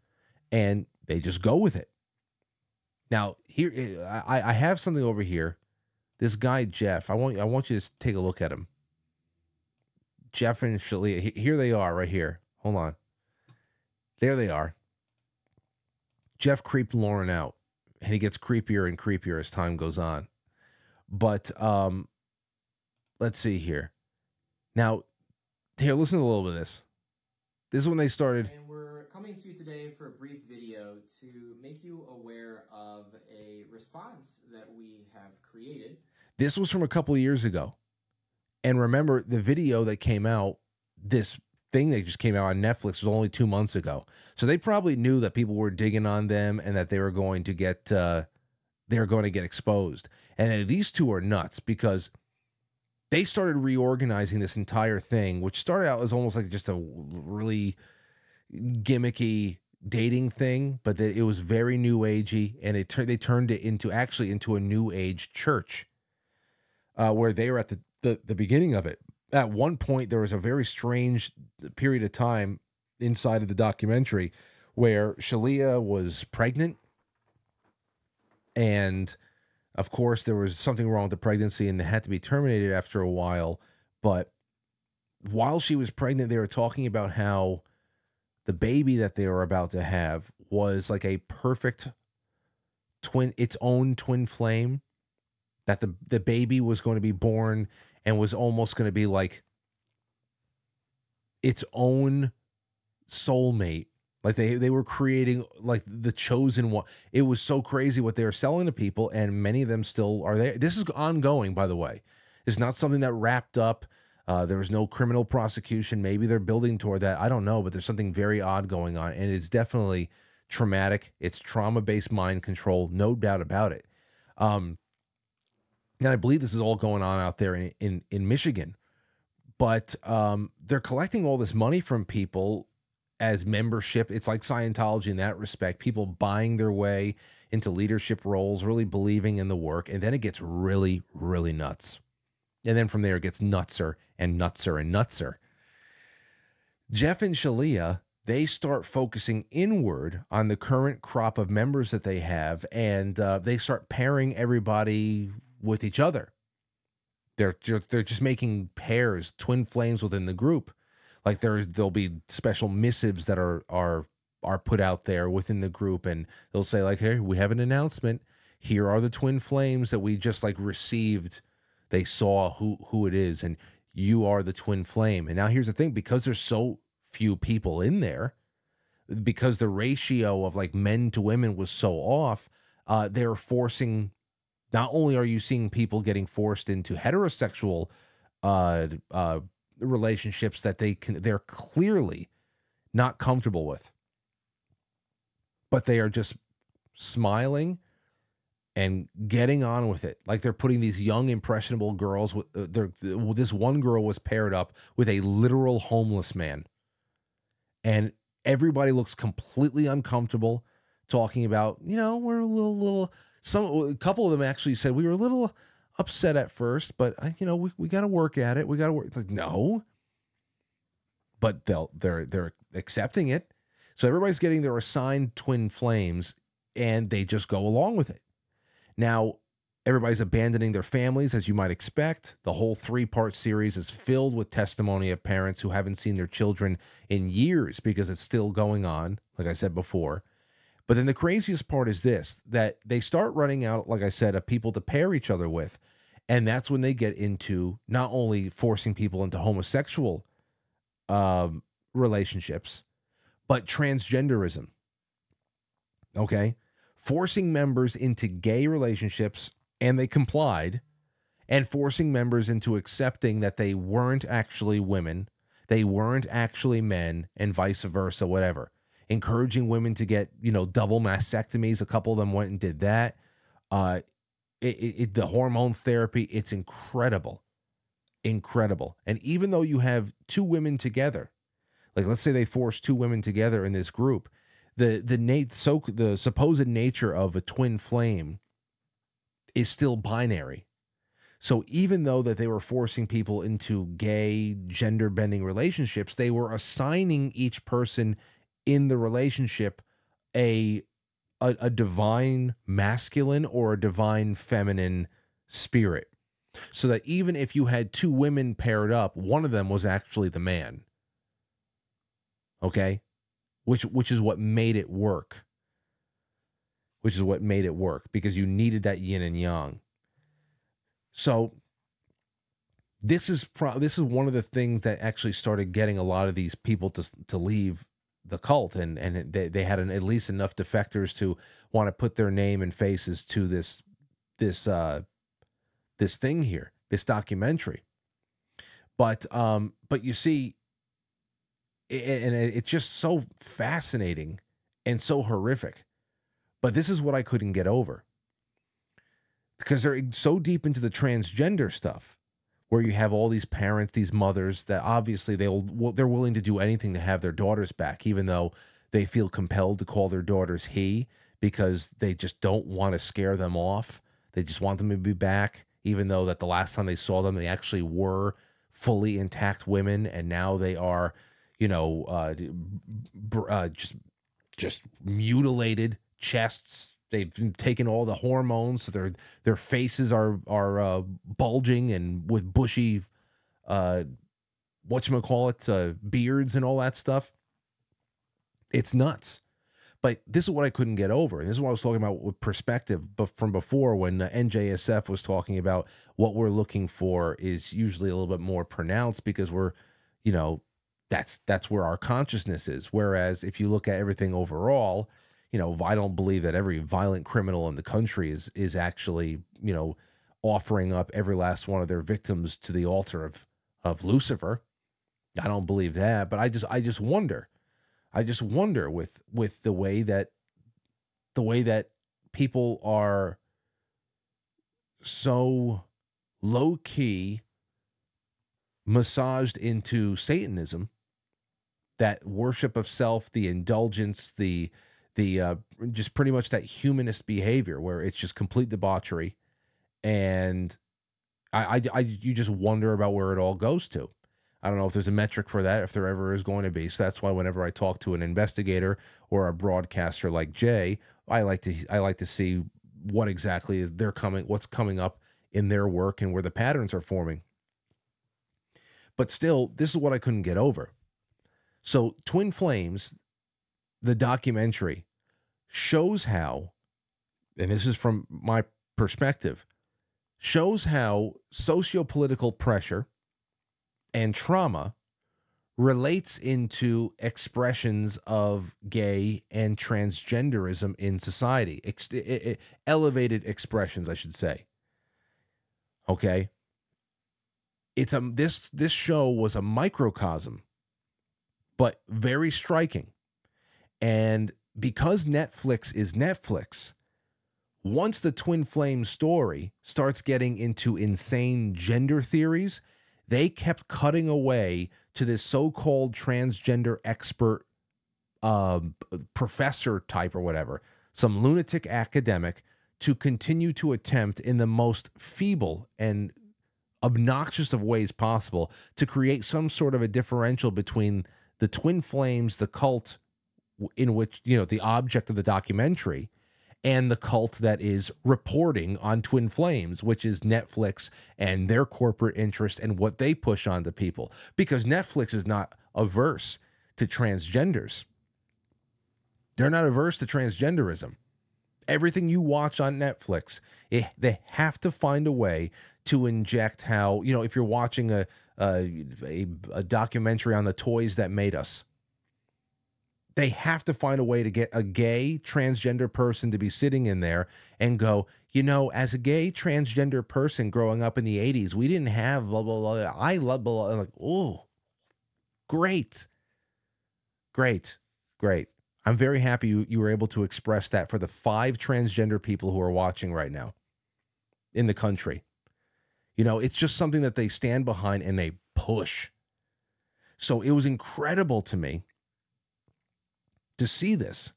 and they just go with it. Now here i i have something over here. This guy jeff i want i want you to take a look at him Jeff and Shaleia. Here they are, right here. Hold on. There they are. Jeff creeped Lauren out, and he gets creepier and creepier as time goes on. But um, let's see here. Now, here, listen to a little bit of this. This is when they started. And we're coming to you today for a brief video to make you aware of a response that we have created. This was from a couple of years ago. And remember, the video that came out, this thing that just came out on Netflix was only two months ago. So they probably knew that people were digging on them and that they were going to get uh, they were going to get exposed. And these two are nuts because they started reorganizing this entire thing, which started out as almost like just a really gimmicky dating thing, but that it was very new agey, and it they turned it into actually into a new age church, uh, where they were at the, the the beginning of it. At one point, there was a very strange period of time inside of the documentary where Shaleia was pregnant and of course there was something wrong with the pregnancy and it had to be terminated after a while but while she was pregnant they were talking about how the baby that they were about to have was like a perfect twin its own twin flame that the the baby was going to be born and was almost going to be like its own soulmate. Like they they were creating like the chosen one. It was so crazy what they were selling to people and many of them still are there. This is ongoing by the way. It's not something that wrapped up. Uh, there was no criminal prosecution. Maybe they're building toward that. I don't know but there's something very odd going on and it's definitely traumatic. It's trauma-based mind control no doubt about it. Um and i believe this is all going on out there in in, in michigan but um, they're collecting all this money from people as membership. It's like Scientology in that respect. People buying their way into leadership roles, really believing in the work, and then it gets really, really nuts. And then from there, it gets nutser and nutser and nutser. Jeff and Shaleia, they start focusing inward on the current crop of members that they have, and uh, they start pairing everybody with each other. They're they're just making pairs, twin flames within the group. Like there's there'll be special missives that are are are put out there within the group, and they'll say like, "Hey, we have an announcement. Here are the twin flames that we just like received. They saw who who it is, and you are the twin flame." And now here's the thing: because there's so few people in there, because the ratio of like men to women was so off, uh, they're forcing not only are you seeing people getting forced into heterosexual uh, uh, relationships that they can they're clearly not comfortable with, but they are just smiling and getting on with it. Like they're putting these young impressionable girls with uh, well, this one girl was paired up with a literal homeless man, and everybody looks completely uncomfortable talking about you know we're a little little some a couple of them actually said we were a little upset at first, but uh, you know we, we got to work at it. We got to work. Like, no, but they'll they're they're accepting it. So everybody's getting their assigned twin flames, and they just go along with it. Now everybody's abandoning their families, as you might expect. The whole three part series is filled with testimony of parents who haven't seen their children in years because it's still going on. Like I said before. But then the craziest part is this that they start running out, like I said, of people to pair each other with. And that's when they get into not only forcing people into homosexual um, relationships, but transgenderism. Okay. Forcing members into gay relationships, and they complied, and forcing members into accepting that they weren't actually women, they weren't actually men, and vice versa, whatever encouraging women to get you know double mastectomies. A couple of them went and did that. Uh, it, it, the hormone therapy, it's incredible, incredible. And even though you have two women together, like let's say they force two women together in this group, the the nat- so the supposed nature of a twin flame is still binary. So even though that they were forcing people into gay gender bending relationships, they were assigning each person in the relationship a, a a, divine masculine or a divine feminine spirit. So that even if you had two women paired up one of them was actually the man. Okay? Which which is what made it work. Which is what made it work because you needed that yin and yang. So this is pro- this is one of the things that actually started getting a lot of these people to to leave the cult and and they, they had an, at least enough defectors to want to put their name and faces to this this uh this thing here this documentary. But um but you see and it's just so fascinating and so horrific. But this is what i couldn't get over. Because they're so deep into the transgender stuff where you have all these parents, these mothers that obviously they'll they're willing to do anything to have their daughters back, even though they feel compelled to call their daughters he because they just don't want to scare them off. They just want them to be back, even though that the last time they saw them, they actually were fully intact women, and now they are, you know, uh, uh, just just mutilated chests. They've taken all the hormones, so their their faces are are uh, bulging and with bushy, uh, what you call it, uh, beards and all that stuff. It's nuts. But this is what I couldn't get over. And this is what I was talking about with perspective but from before when uh, NJSF was talking about what we're looking for is usually a little bit more pronounced because we're, you know, that's that's where our consciousness is. Whereas if you look at everything overall, you know, I don't believe that every violent criminal in the country is is actually, you know, offering up every last one of their victims to the altar of of Lucifer. I don't believe that, but I just I just wonder. I just wonder with with the way that the way that people are so low key massaged into Satanism, that worship of self, the indulgence, the the uh, just pretty much that humanist behavior where it's just complete debauchery, and I, I, I you just wonder about where it all goes to. I don't know if there's a metric for that, if there ever is going to be. So that's why whenever I talk to an investigator or a broadcaster like Jay, I like to I like to see what exactly they're coming, what's coming up in their work, and where the patterns are forming. But still, this is what I couldn't get over. So, Twin Flames, the documentary, shows how, and this is from my perspective, shows how sociopolitical pressure and trauma relates into expressions of gay and transgenderism in society, Ex- elevated expressions, I should say. Okay, it's a this this show was a microcosm, but very striking, and because Netflix is Netflix, once the twin flame story starts getting into insane gender theories they kept cutting away to this so-called transgender expert um, professor type or whatever some lunatic academic to continue to attempt in the most feeble and obnoxious of ways possible to create some sort of a differential between the twin flames the cult in which you know the object of the documentary and the cult that is reporting on Twin Flames, which is Netflix and their corporate interest and what they push onto people. Because Netflix is not averse to transgenders, they're not averse to transgenderism. Everything you watch on Netflix, it, they have to find a way to inject how, you know, if you're watching a, a, a, a documentary on the toys that made us, they have to find a way to get a gay transgender person to be sitting in there and go, you know, as a gay transgender person growing up in the 80s, we didn't have blah, blah, blah. I love blah. blah. Like, oh, great. Great. Great. I'm very happy you, you were able to express that for the five transgender people who are watching right now in the country. You know, it's just something that they stand behind and they push. So it was incredible to me to see this,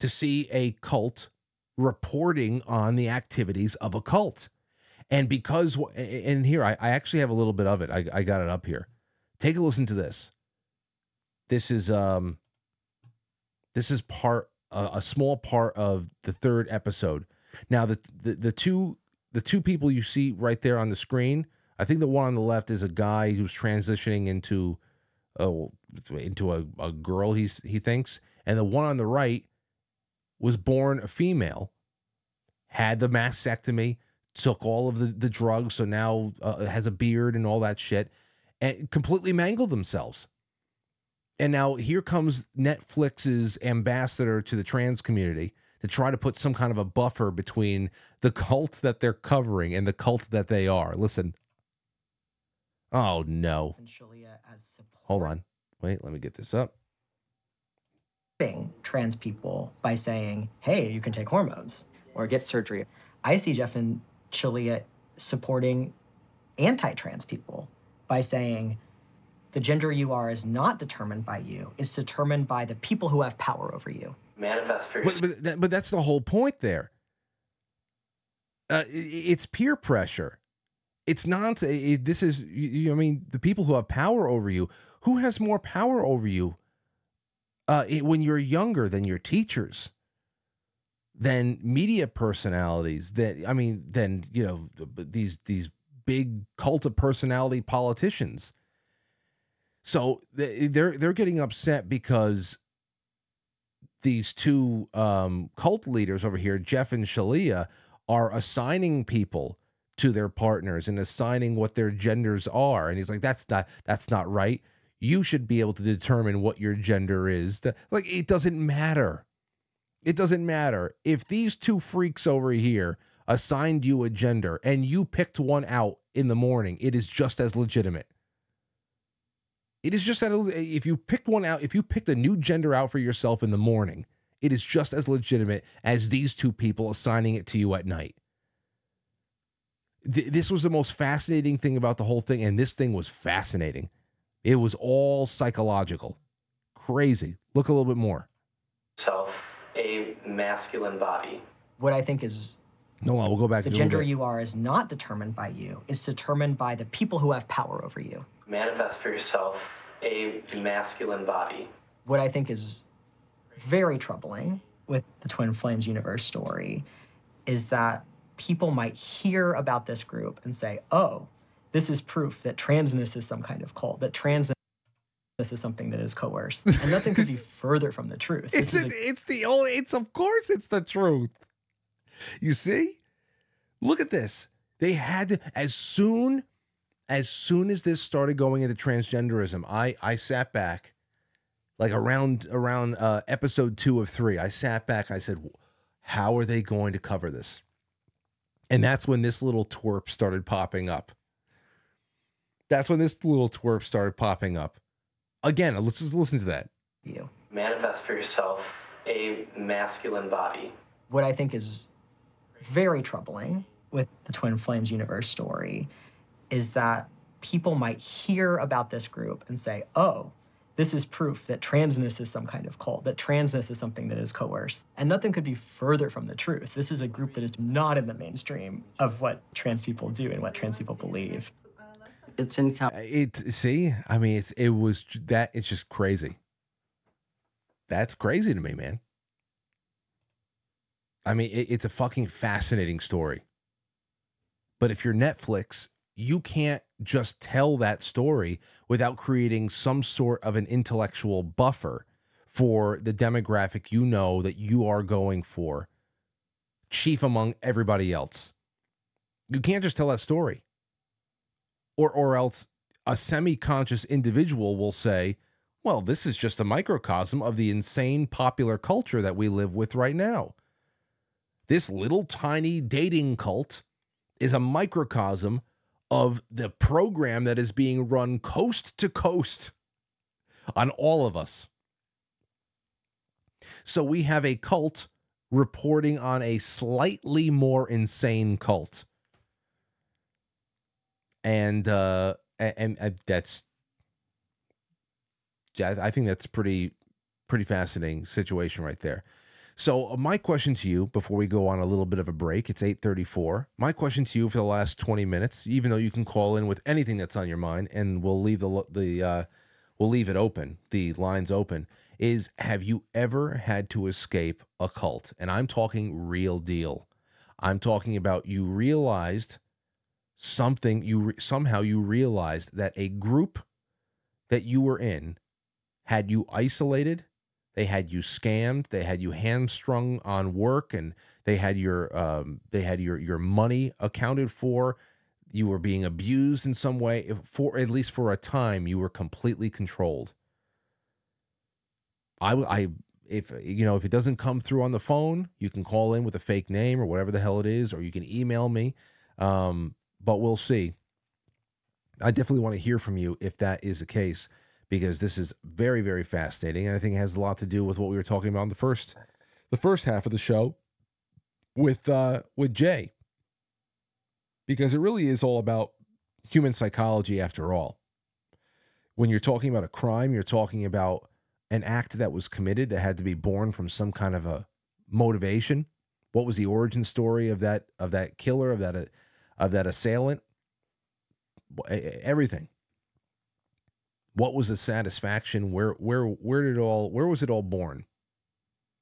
to see a cult reporting on the activities of a cult. And because, and here, I, I actually have a little bit of it. I, I got it up here. Take a listen to this. This is, um, this is part, uh, a small part of the third episode. Now, the, the, the two, the two people you see right there on the screen, I think the one on the left is a guy who's transitioning into, oh, into a, a girl he's he thinks. And the one on the right was born a female had the mastectomy took all of the, the drugs so now uh, has a beard and all that shit and completely mangled themselves. And now here comes netflix's ambassador to the trans community to try to put some kind of a buffer between the cult that they're covering and the cult that they are. Listen oh no hold on Wait, let me get this up. Trans people by saying, hey, you can take hormones or get surgery. I see Jeff and Shaleia supporting anti trans people by saying, the gender you are is not determined by you, it's determined by the people who have power over you. Manifest for But, but, but that's the whole point there. Uh, i- it's peer pressure. It's not. It, this is. You, you- I mean, the people who have power over you. who has more power over you uh, i- when you're younger than your teachers, than media personalities, that I mean, than you know these these big cult of personality politicians. So th- they're they're getting upset because these two um, cult leaders over here, Jeff and Shaleia, are assigning people to their partners and assigning what their genders are. And he's like, that's not that's not right. You should be able to determine what your gender is. Like it doesn't matter. It doesn't matter if these two freaks over here assigned you a gender and you picked one out in the morning. It is just as legitimate. It is just that if you picked one out, if you picked a new gender out for yourself in the morning, it is just as legitimate as these two people assigning it to you at night. Th- this was the most fascinating thing about the whole thing, and this thing was fascinating. It was all psychological. Crazy. Look a little bit more. Self, a masculine body. What I think is No, we'll go back the to a little gender you are is not determined by you, it's determined by the people who have power over you. Manifest for yourself a masculine body. What I think is very troubling with the Twin Flames universe story is that people might hear about this group and say, oh, this is proof that transness is some kind of cult, that transness is something that is coerced. And nothing could be further from the truth. It's a- a- it's the only it's of course it's the truth. You see? Look at this. They had to as soon as soon as this started going into transgenderism, I I sat back like around around uh episode 2 of 3. I sat back, I said, "How are they going to cover this?" And that's when this little twerp started popping up. That's when this little twerp started popping up. Again, let's just listen to that. you. Manifest for yourself a masculine body. What I think is very troubling with the Twin Flames universe story is that people might hear about this group and say, oh, this is proof that transness is some kind of cult, that transness is something that is coerced. And nothing could be further from the truth. This is a group that is not in the mainstream of what trans people do and what trans people believe. It's in uh, It see, I mean, it's it was that it's just crazy. That's crazy to me, man. I mean, it, it's a fucking fascinating story. But if you're Netflix, you can't just tell that story without creating some sort of an intellectual buffer for the demographic you know that you are going for, chief among everybody else. You can't just tell that story or or else a semi-conscious individual will say, "Well, this is just a microcosm of the insane popular culture that we live with right now. This little tiny dating cult is a microcosm of the program that is being run coast to coast on all of us." So we have a cult reporting on a slightly more insane cult and uh and, and that's yeah i think that's pretty pretty fascinating situation right there so uh, my question to you before we go on a little bit of a break it's 8.34 my question to you for the last 20 minutes even though you can call in with anything that's on your mind and we'll leave the the uh we'll leave it open the lines open is have you ever had to escape a cult? And i'm talking real deal. I'm talking about you realized something you re- somehow you realized that a group that you were in had you isolated they had you scammed. They had you hamstrung on work and they had your um, they had your your money accounted for. You were being abused in some way for at least for a time you were completely controlled. I I if you know if it doesn't come through on the phone you can call in with a fake name or whatever the hell it is or you can email me. Um, but we'll see. I definitely want to hear from you if that is the case, because this is very, very fascinating, and I think it has a lot to do with what we were talking about in the first, the first half of the show, with uh, with Jay, because it really is all about human psychology after all. When you're talking about a crime, you're talking about an act that was committed that had to be born from some kind of a motivation. What was the origin story of that of that killer of that uh, of that assailant? Everything. What was the satisfaction? Where where where did it all where was it all born?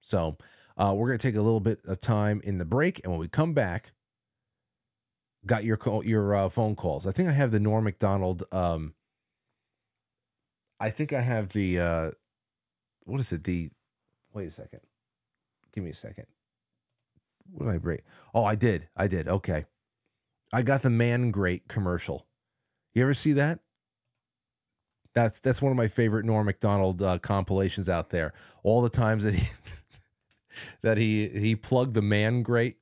So uh, we're gonna take a little bit of time in the break, and when we come back, got your call, your uh, phone calls. I think I have the Norm Macdonald. Um, I think I have the uh, what is it? The wait a second. Give me a second. What did I break? Oh, I did. I did. Okay. I got the Man Grate commercial. You ever see that? That's that's one of my favorite Norm Macdonald uh, compilations out there. All the times that he that he he plugged the Man Grate,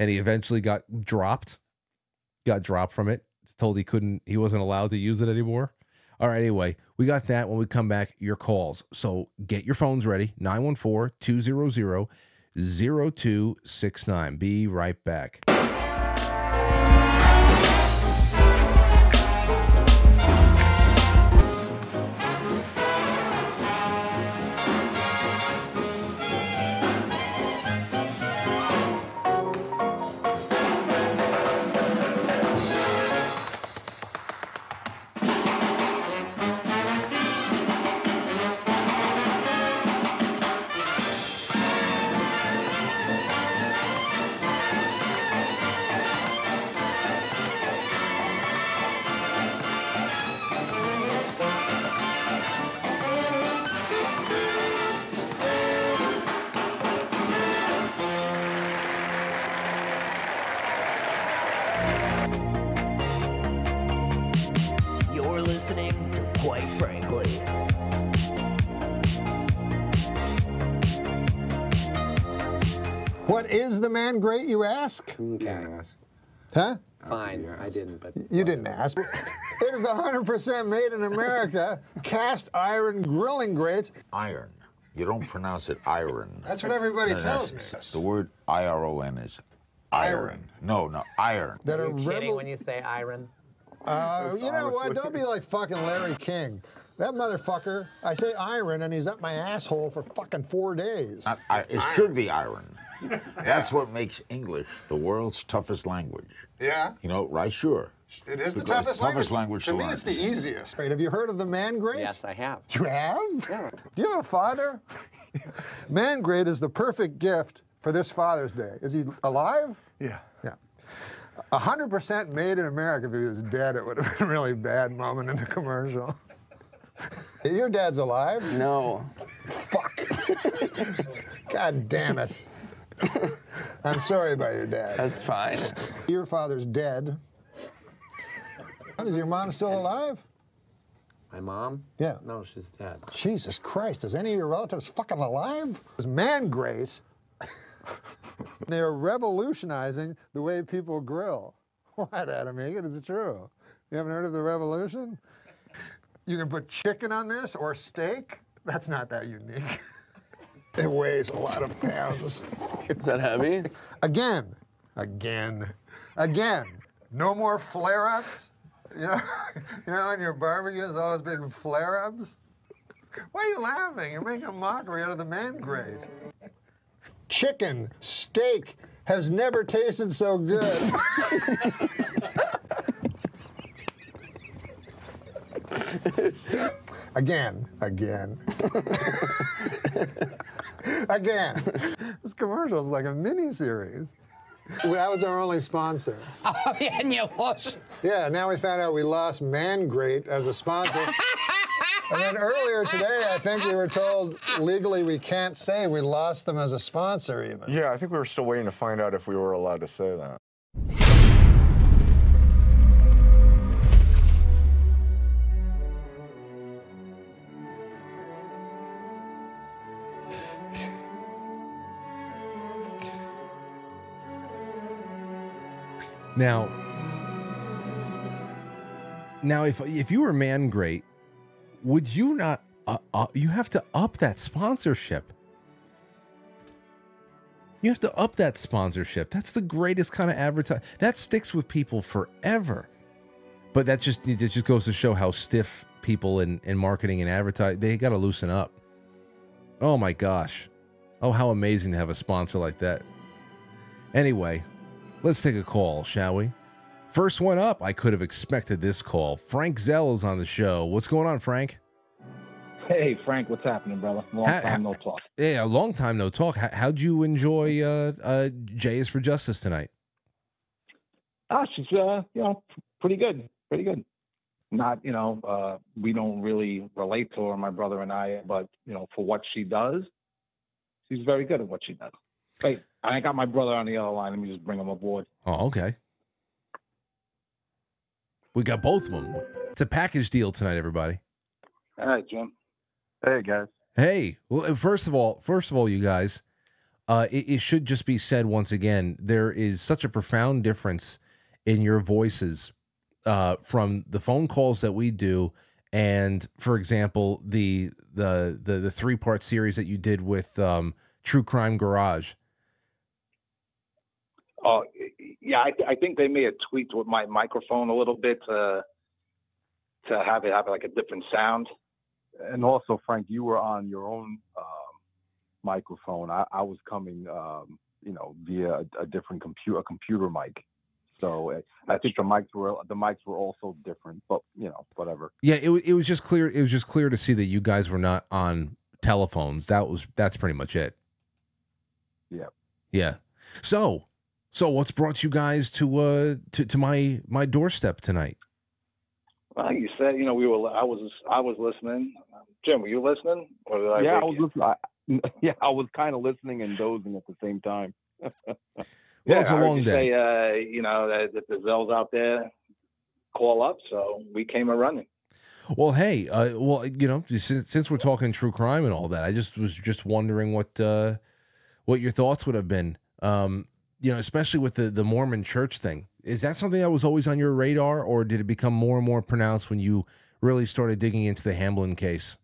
and he eventually got dropped, got dropped from it. Told he couldn't, he wasn't allowed to use it anymore. All right, anyway, we got that when we come back, your calls. So get your phones ready 914 200 0269. Be right back. What is the man grate, you ask? Okay. Huh? Fine. I didn't, but You didn't ask. it is 100% made in America, cast iron grilling grates. Iron. You don't pronounce it iron. That's what everybody No, tells me. The word I R O N is iron. No, no, iron. That Are are you kidding when you say iron? Uh, you know what? Don't be like fucking Larry King. That motherfucker, I say iron and he's up my asshole for fucking four days. Not I- it should be iron. That's what makes English the world's toughest language. Yeah? You know, right? Sure. It is the Because toughest, toughest language To to me, learn. it's the easiest. Right, have you heard of the man grate? Yes, I have. You have? Yeah. Do you have a father? man grate is the perfect gift for this Father's Day. Is he alive? Yeah. Yeah. 100% made in America. If he was dead, it would have been a really bad moment in the commercial. Your dad's alive? No. Fuck. God damn it. I'm sorry about your dad. That's fine. Your father's dead. Is your mom still alive? My mom? Yeah. No, she's dead. Jesus Christ, is any of your relatives fucking alive? It's man grate. They're revolutionizing the way people grill. What, Adam Eget? It's true. You haven't heard of the revolution? You can put chicken on this or steak. That's not that unique. It weighs a lot of pounds. Is that heavy? Again, again, again. No more flare-ups. You know, you know, in your barbecues, all those big flare-ups. Why are you laughing? You're making a mockery out of the man grate. Chicken, steak has never tasted so good. again, again, again. This commercial is like a mini series. That was our only sponsor. Oh, yeah, and you lost. Yeah, now we found out we lost Mangrate as a sponsor. and then earlier today, I think we were told legally we can't say we lost them as a sponsor, even. Yeah, I think we were still waiting to find out if we were allowed to say that. Now, now if if you were man grate, would you not? Uh, uh, you have to up that sponsorship. You have to up that sponsorship. That's the greatest kind of advertise. That sticks with people forever. But that just it just goes to show how stiff people in in marketing and advertising they got to loosen up. Oh my gosh. Oh, how amazing to have a sponsor like that. Anyway, let's take a call, shall we? First one up, I could have expected this call. Frank Zell is on the show. What's going on, Frank? Hey, Frank, what's happening, brother? Long Ha- time no talk. Yeah, a long time no talk. How, how'd you enjoy uh, uh, Jay is for Justice tonight? Ah, she's uh, you know, pretty good, pretty good. Not, you know, uh, we don't really relate to her, my brother and I, but you know, for what she does, she's very good at what she does. Wait, I ain't got my brother on the other line. Let me just bring him aboard. Oh, okay. We got both of them. It's a package deal tonight, everybody. All right, Jim. Hey guys. Hey, well, uh, first of all, first of all, you guys, uh, it, it should just be said once again: there is such a profound difference in your voices uh, from the phone calls that we do, and for example, the the the, the three part series that you did with um, True Crime Garage. Oh, yeah, I, I think they may have tweaked with my microphone a little bit to to have it have like a different sound. And also, Frank, you were on your own um, microphone. I, I was coming, um, you know, via a, a different computer, a computer mic. So uh, I think the mics were the mics were also different, but you know, whatever. Yeah, it, wa- it was just clear. It was just clear to see that you guys were not on telephones. That was that's pretty much it. Yeah. Yeah. So, so what's brought you guys to uh to, to my my doorstep tonight? Well, you said, you know, we were. I was. I was listening. Jim, were you listening? Or did I yeah, I was listening. I, yeah, I was kind of listening and dozing at the same time. Yeah, it's a I heard long day. Say, uh, you know, that, that the Zells out there call up, so we came a running. Well, hey, uh, well, you know, since, since we're talking true crime and all that, I just was just wondering what uh, what your thoughts would have been. Um, you know, especially with the the Mormon Church thing. Is that something that was always on your radar, or did it become more and more pronounced when you really started digging into the Hamlin case?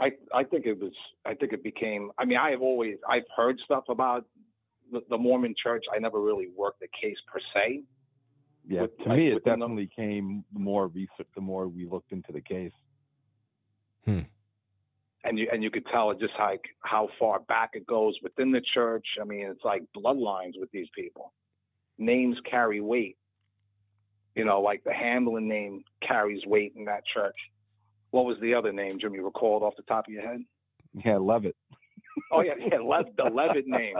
I I think it was. I think it became. I mean, I have always. I've heard stuff about the, the Mormon Church. I never really worked the case per se. Yeah, With- to like, me, it within the- definitely came the more research, the more we looked into the case. Hmm. And you and you could tell just like how far back it goes within the church. I mean, it's like bloodlines with these people. Names carry weight. You know, like the Hamlin name carries weight in that church. What was the other name, Jim? You recalled off the top of your head? Yeah, Levitt. Oh yeah, yeah, Le- the Levitt name.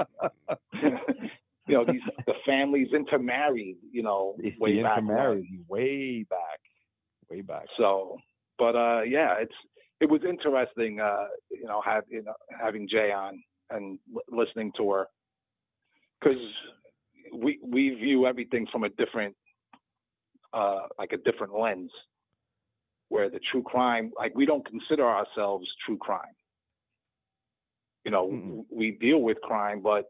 you know, these the families intermarried. You know, way back intermarried way back, way back. So, but uh, yeah, it's it was interesting, uh, you know, have you know having Jay on and l- listening to her because we we view everything from a different, uh, like a different lens. Where the true crime, like we don't consider ourselves true crime. You know, w- we deal with crime, but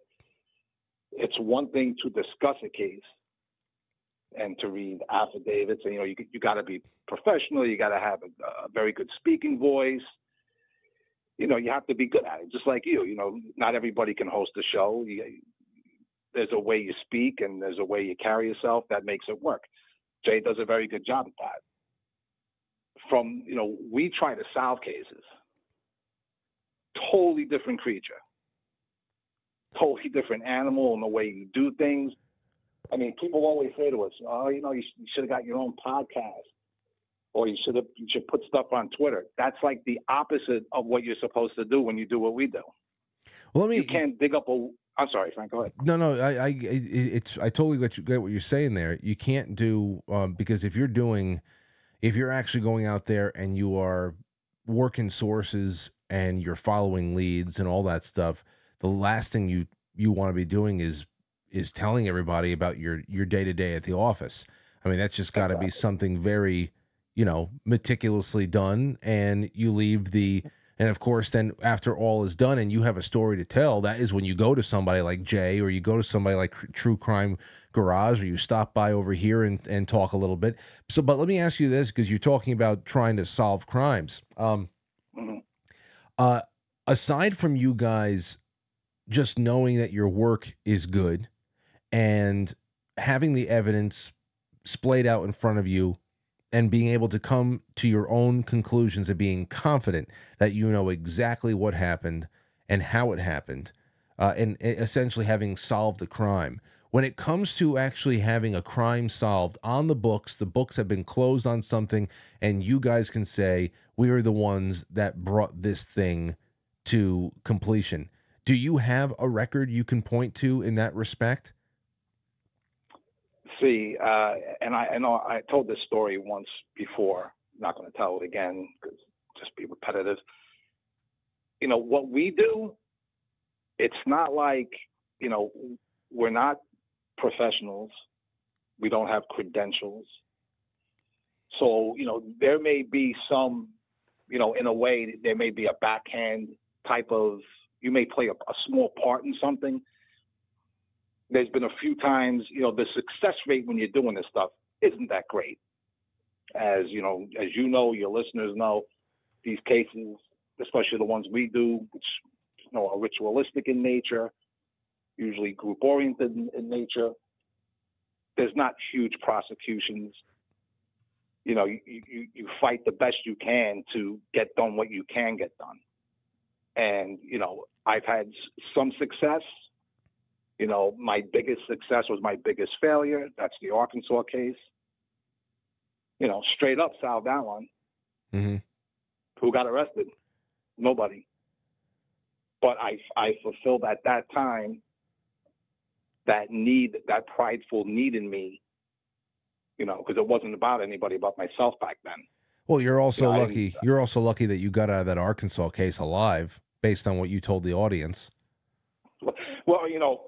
it's one thing to discuss a case and to read affidavits. And you know, you you got to be professional. You got to have a, a very good speaking voice. You know, you have to be good at it, just like you. You know, not everybody can host a show. You, there's a way you speak and there's a way you carry yourself that makes it work. Jay does a very good job at that. From you know, we try to solve cases. Totally different creature. Totally different animal in the way you do things. I mean, people always say to us, "Oh, you know, you, you should have got your own podcast, or you should have you should put stuff on Twitter." That's like the opposite of what you're supposed to do when you do what we do. Well, let me. You can't dig up a. I'm sorry, Frank. Go ahead. No, no, I, I, it's, I totally get, you, get what you're saying there. You can't do um, because if you're doing, if you're actually going out there and you are working sources and you're following leads and all that stuff, the last thing you you want to be doing is is telling everybody about your your day to day at the office. I mean, that's just got to be something very, you know, meticulously done, and you leave the. And of course, then after all is done and you have a story to tell, that is when you go to somebody like Jay or you go to somebody like True Crime Garage or you stop by over here and, and talk a little bit. So, but let me ask you this because you're talking about trying to solve crimes. Um, uh, aside from you guys just knowing that your work is good and having the evidence splayed out in front of you and being able to come to your own conclusions and being confident that you know exactly what happened and how it happened uh, and essentially having solved the crime when it comes to actually having a crime solved on the books, the books have been closed on something, and you guys can say, we are the ones that brought this thing to completion. Do you have a record you can point to in that respect? See, uh, and I, I know I told this story once before. not going to tell it again because just be repetitive. You know what we do. It's not like you know we're not professionals. We don't have credentials. So you know there may be some, you know, in a way there may be a backhand type of. You may play a, a small part in something, there's been a few times, you know, the success rate when you're doing this stuff isn't that great. As you know, as you know, your listeners know, these cases, especially the ones we do, which you know are ritualistic in nature, usually group oriented in, in nature. There's not huge prosecutions. You know, you, you, you fight the best you can to get done what you can get done. And, you know, I've had some success, you know, my biggest success was my biggest failure. That's the Arkansas case. You know, straight up solved that one. Mm-hmm. Who got arrested? Nobody. But I, I fulfilled at that time that need, that prideful need in me, you know, because it wasn't about anybody but myself back then. Well, you're also Yeah, I- lucky. You're also lucky that you got out of that Arkansas case alive, based on what you told the audience. Well, you know,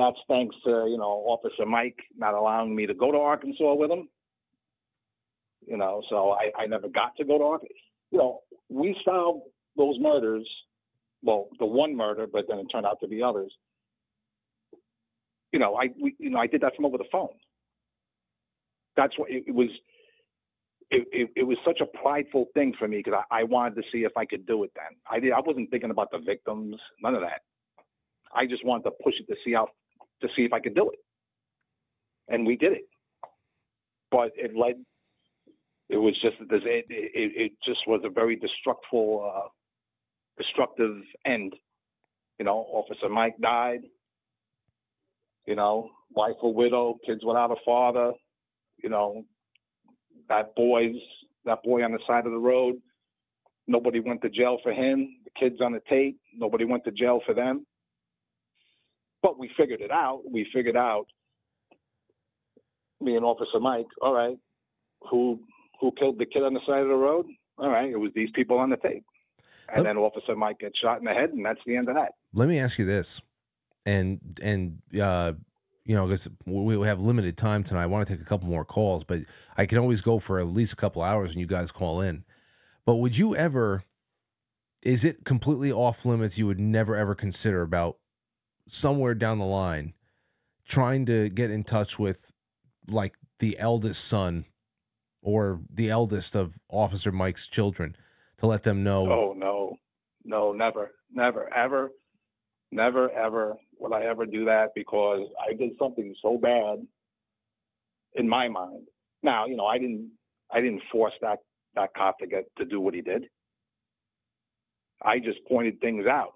that's thanks to, you know, Officer Mike not allowing me to go to Arkansas with him. You know, so I, I never got to go to Arkansas. You know, we solved those murders, well, the one murder, but then it turned out to be others. You know, I, we, you know, I did that from over the phone. That's what it, it was. It, it, it was such a prideful thing for me because I, I wanted to see if I could do it then. I did, I wasn't thinking about the victims, none of that. I just wanted to push it to see how to see if I could do it, and we did it. But it led. It was just this. It, it, just was a very destructful, uh, destructive end. You know, Officer Mike died. You know, wife a widow, kids without a father. You know, that boy's that boy on the side of the road. Nobody went to jail for him. The kids on the tape. Nobody went to jail for them. But we figured it out. We figured out. Me and Officer Mike. All right, who who killed the kid on the side of the road? All right, it was these people on the tape. And then Officer Mike gets shot in the head, and that's the end of that. Let me ask you this, and and uh, you know, we have limited time tonight. I want to take a couple more calls, but I can always go for at least a couple hours when you guys call in. But would you ever? Is it completely off limits? You would never ever consider about somewhere down the line trying to get in touch with like the eldest son or the eldest of Officer Mike's children to let them know. Oh no, no, never, never, ever, never, ever would I ever do that because I did something so bad in my mind. Now, you know, I didn't, I didn't force that that cop to get to do what he did. I just pointed things out,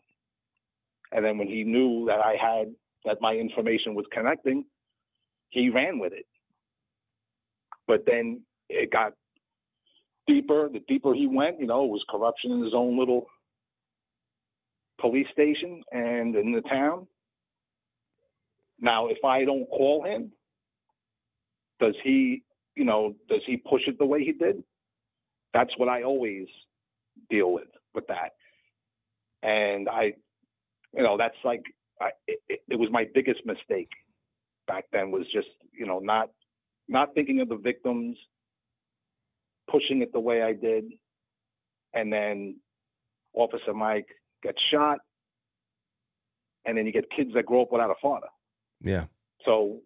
and then when he knew that I had that my information was connecting, he ran with it. But then it got deeper. The deeper he went, you know, it was corruption in his own little police station and in the town. Now, if I don't call him, does he, you know, does he push it the way he did? That's what I always deal with with that. And I, you know, that's like I, it, it, was my biggest mistake back then was just, you know, not not thinking of the victims, pushing it the way I did, and then Officer Mike gets shot, and then you get kids that grow up without a father. Yeah. So,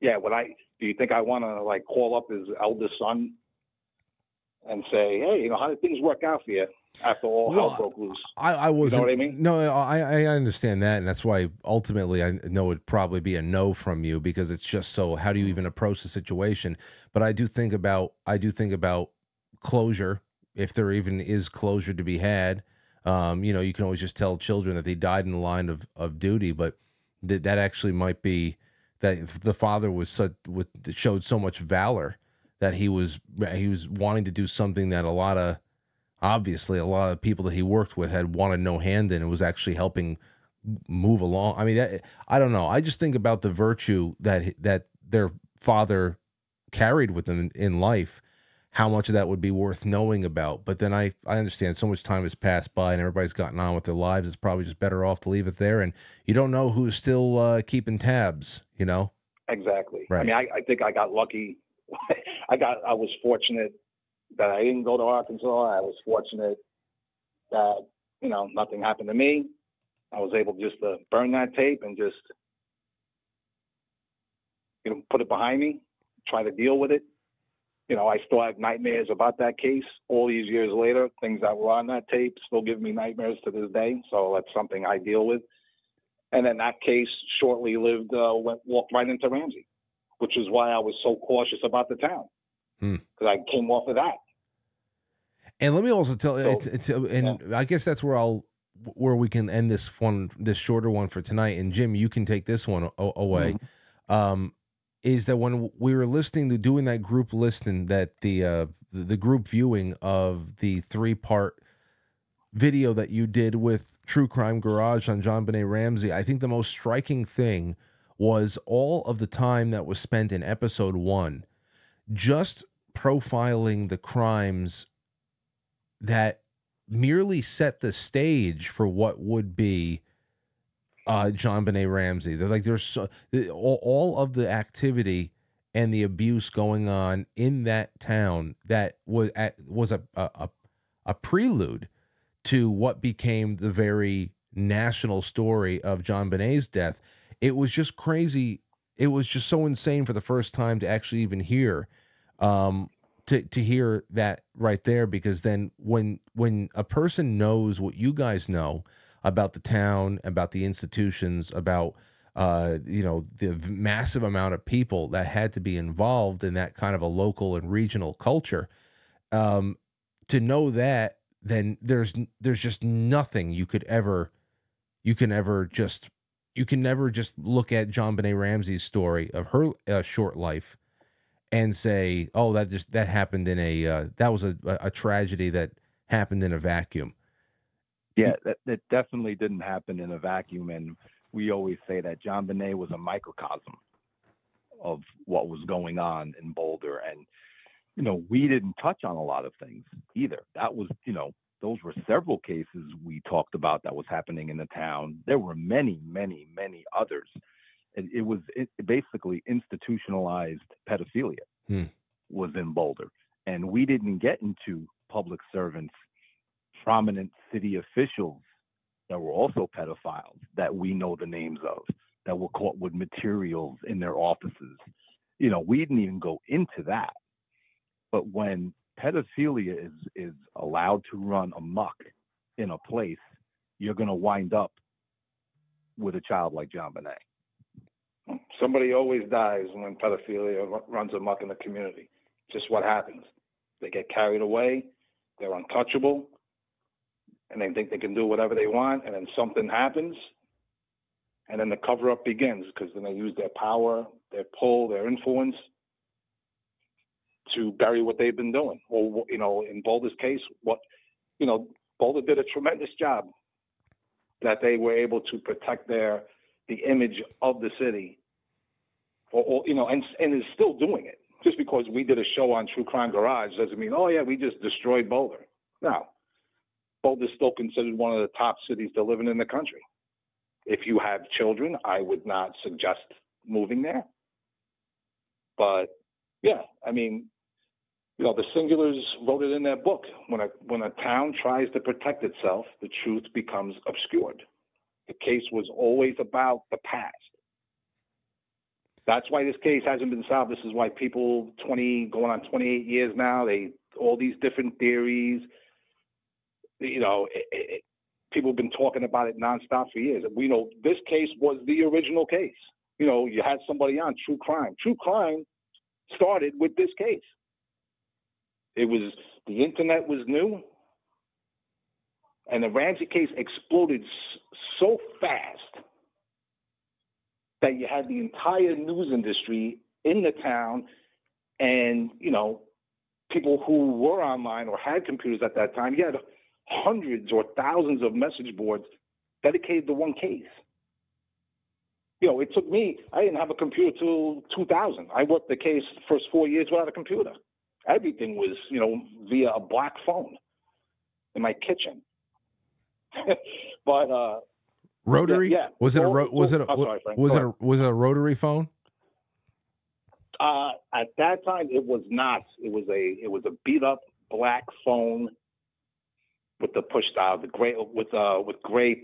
yeah, what I do you think I want to like call up his eldest son and say, hey, you know, how did things work out for you after all hell broke loose? I, I was You know what I mean? No, I, I understand that, and that's why ultimately I know it'd probably be a no from you because it's just so. How do you even approach the situation? But I do think about I do think about closure, if there even is closure to be had. Um, you know, you can always just tell children that they died in the line of of duty, but that that actually might be that the father was such with showed so much valor that he was he was wanting to do something that a lot of obviously a lot of people that he worked with had wanted no hand in and was actually helping move along. I mean, that, I don't know. I just think about the virtue that that their father carried with them in, life. How much of that would be worth knowing about? But then I I understand so much time has passed by and everybody's gotten on with their lives. It's probably just better off to leave it there. And you don't know who's still uh, keeping tabs. You know. Exactly. I mean, I, I think I got lucky. I got, I was fortunate that I didn't go to Arkansas. I was fortunate that, you know, nothing happened to me. I was able just to burn that tape and just, you know, put it behind me, try to deal with it. You know, I still have nightmares about that case all these years later. Things that were on that tape still give me nightmares to this day. So that's something I deal with. And then that case shortly lived, uh, went, walked right into Ramsey, which is why I was so cautious about the town. Because I came off of that. And let me also tell it's, it's and I guess that's where I'll where we can end this one this shorter one for tonight. And Jim you can take this one a- away. Um is that when we were listening to doing that group listening that the uh the, the group viewing of the three part video that you did with True Crime Garage on JonBenét Ramsey I think the most striking thing was all of the time that was spent in episode 1 just profiling the crimes that merely set the stage for what would be uh, JonBenét Ramsey. They're like there's so, all, of the activity and the abuse going on in that town that was at, was a, a a a prelude to what became the very national story of JonBenét's death. It was just crazy. It was just so insane for the first time to actually even hear um to to hear that right there because then when when a person knows what you guys know about the town about the institutions about uh you know the massive amount of people that had to be involved in that kind of a local and regional culture um to know that then there's there's just nothing you could ever you can ever just you can never just look at JonBenét Ramsey's story of her uh, short life and say, "Oh, that just that happened in a uh, that was a, a tragedy that happened in a vacuum." Yeah, that, that definitely didn't happen in a vacuum. And we always say that JonBenét was a microcosm of what was going on in Boulder. And, you know, we didn't touch on a lot of things either. That was, you know, those were several cases we talked about that was happening in the town. There were many, many, many others. It, it was it, basically institutionalized pedophilia Hmm. was in Boulder. And we didn't get into public servants, prominent city officials that were also pedophiles that we know the names of, that were caught with materials in their offices. You know, we didn't even go into that. But when pedophilia is is allowed to run amok in a place, you're going to wind up with a child like JonBenét. Somebody always dies when pedophilia ru- runs amok in the community. Just what happens. They get carried away, they're untouchable, and they think they can do whatever they want, and then something happens, and then the cover up begins because then they use their power, their pull, their influence to bury what they've been doing. Or, you know, in Boulder's case, what, you know, Boulder did a tremendous job that they were able to protect their the image of the city, or, you know, and and is still doing it. Just because we did a show on True Crime Garage doesn't mean, oh yeah, we just destroyed Boulder. No, Boulder is still considered one of the top cities to live in in the country. If you have children, I would not suggest moving there. But yeah, I mean, you know, the Singulars wrote it in their book. When a when a town tries to protect itself, the truth becomes obscured. The case was always about the past. That's why this case hasn't been solved. This is why people 20 going on 28 years now, they all these different theories. You know, it, it, people have been talking about it nonstop for years. We know this case was the original case. You know, you had somebody on True Crime. True Crime started with this case. It was the internet was new, and the Ramsey case exploded so fast that you had the entire news industry in the town, and you know, people who were online or had computers at that time. You had hundreds or thousands of message boards dedicated to one case. You know, it took me. I didn't have a computer till 2000. I worked the case the first four years without a computer. Everything was, you know, via a black phone in my kitchen. but uh, Rotary? Yeah, yeah. Was it a ro- was it a, sorry, was it a, was it a rotary phone? Uh, at that time, it was not. It was a it was a beat up black phone with the push dial, the gray with uh with gray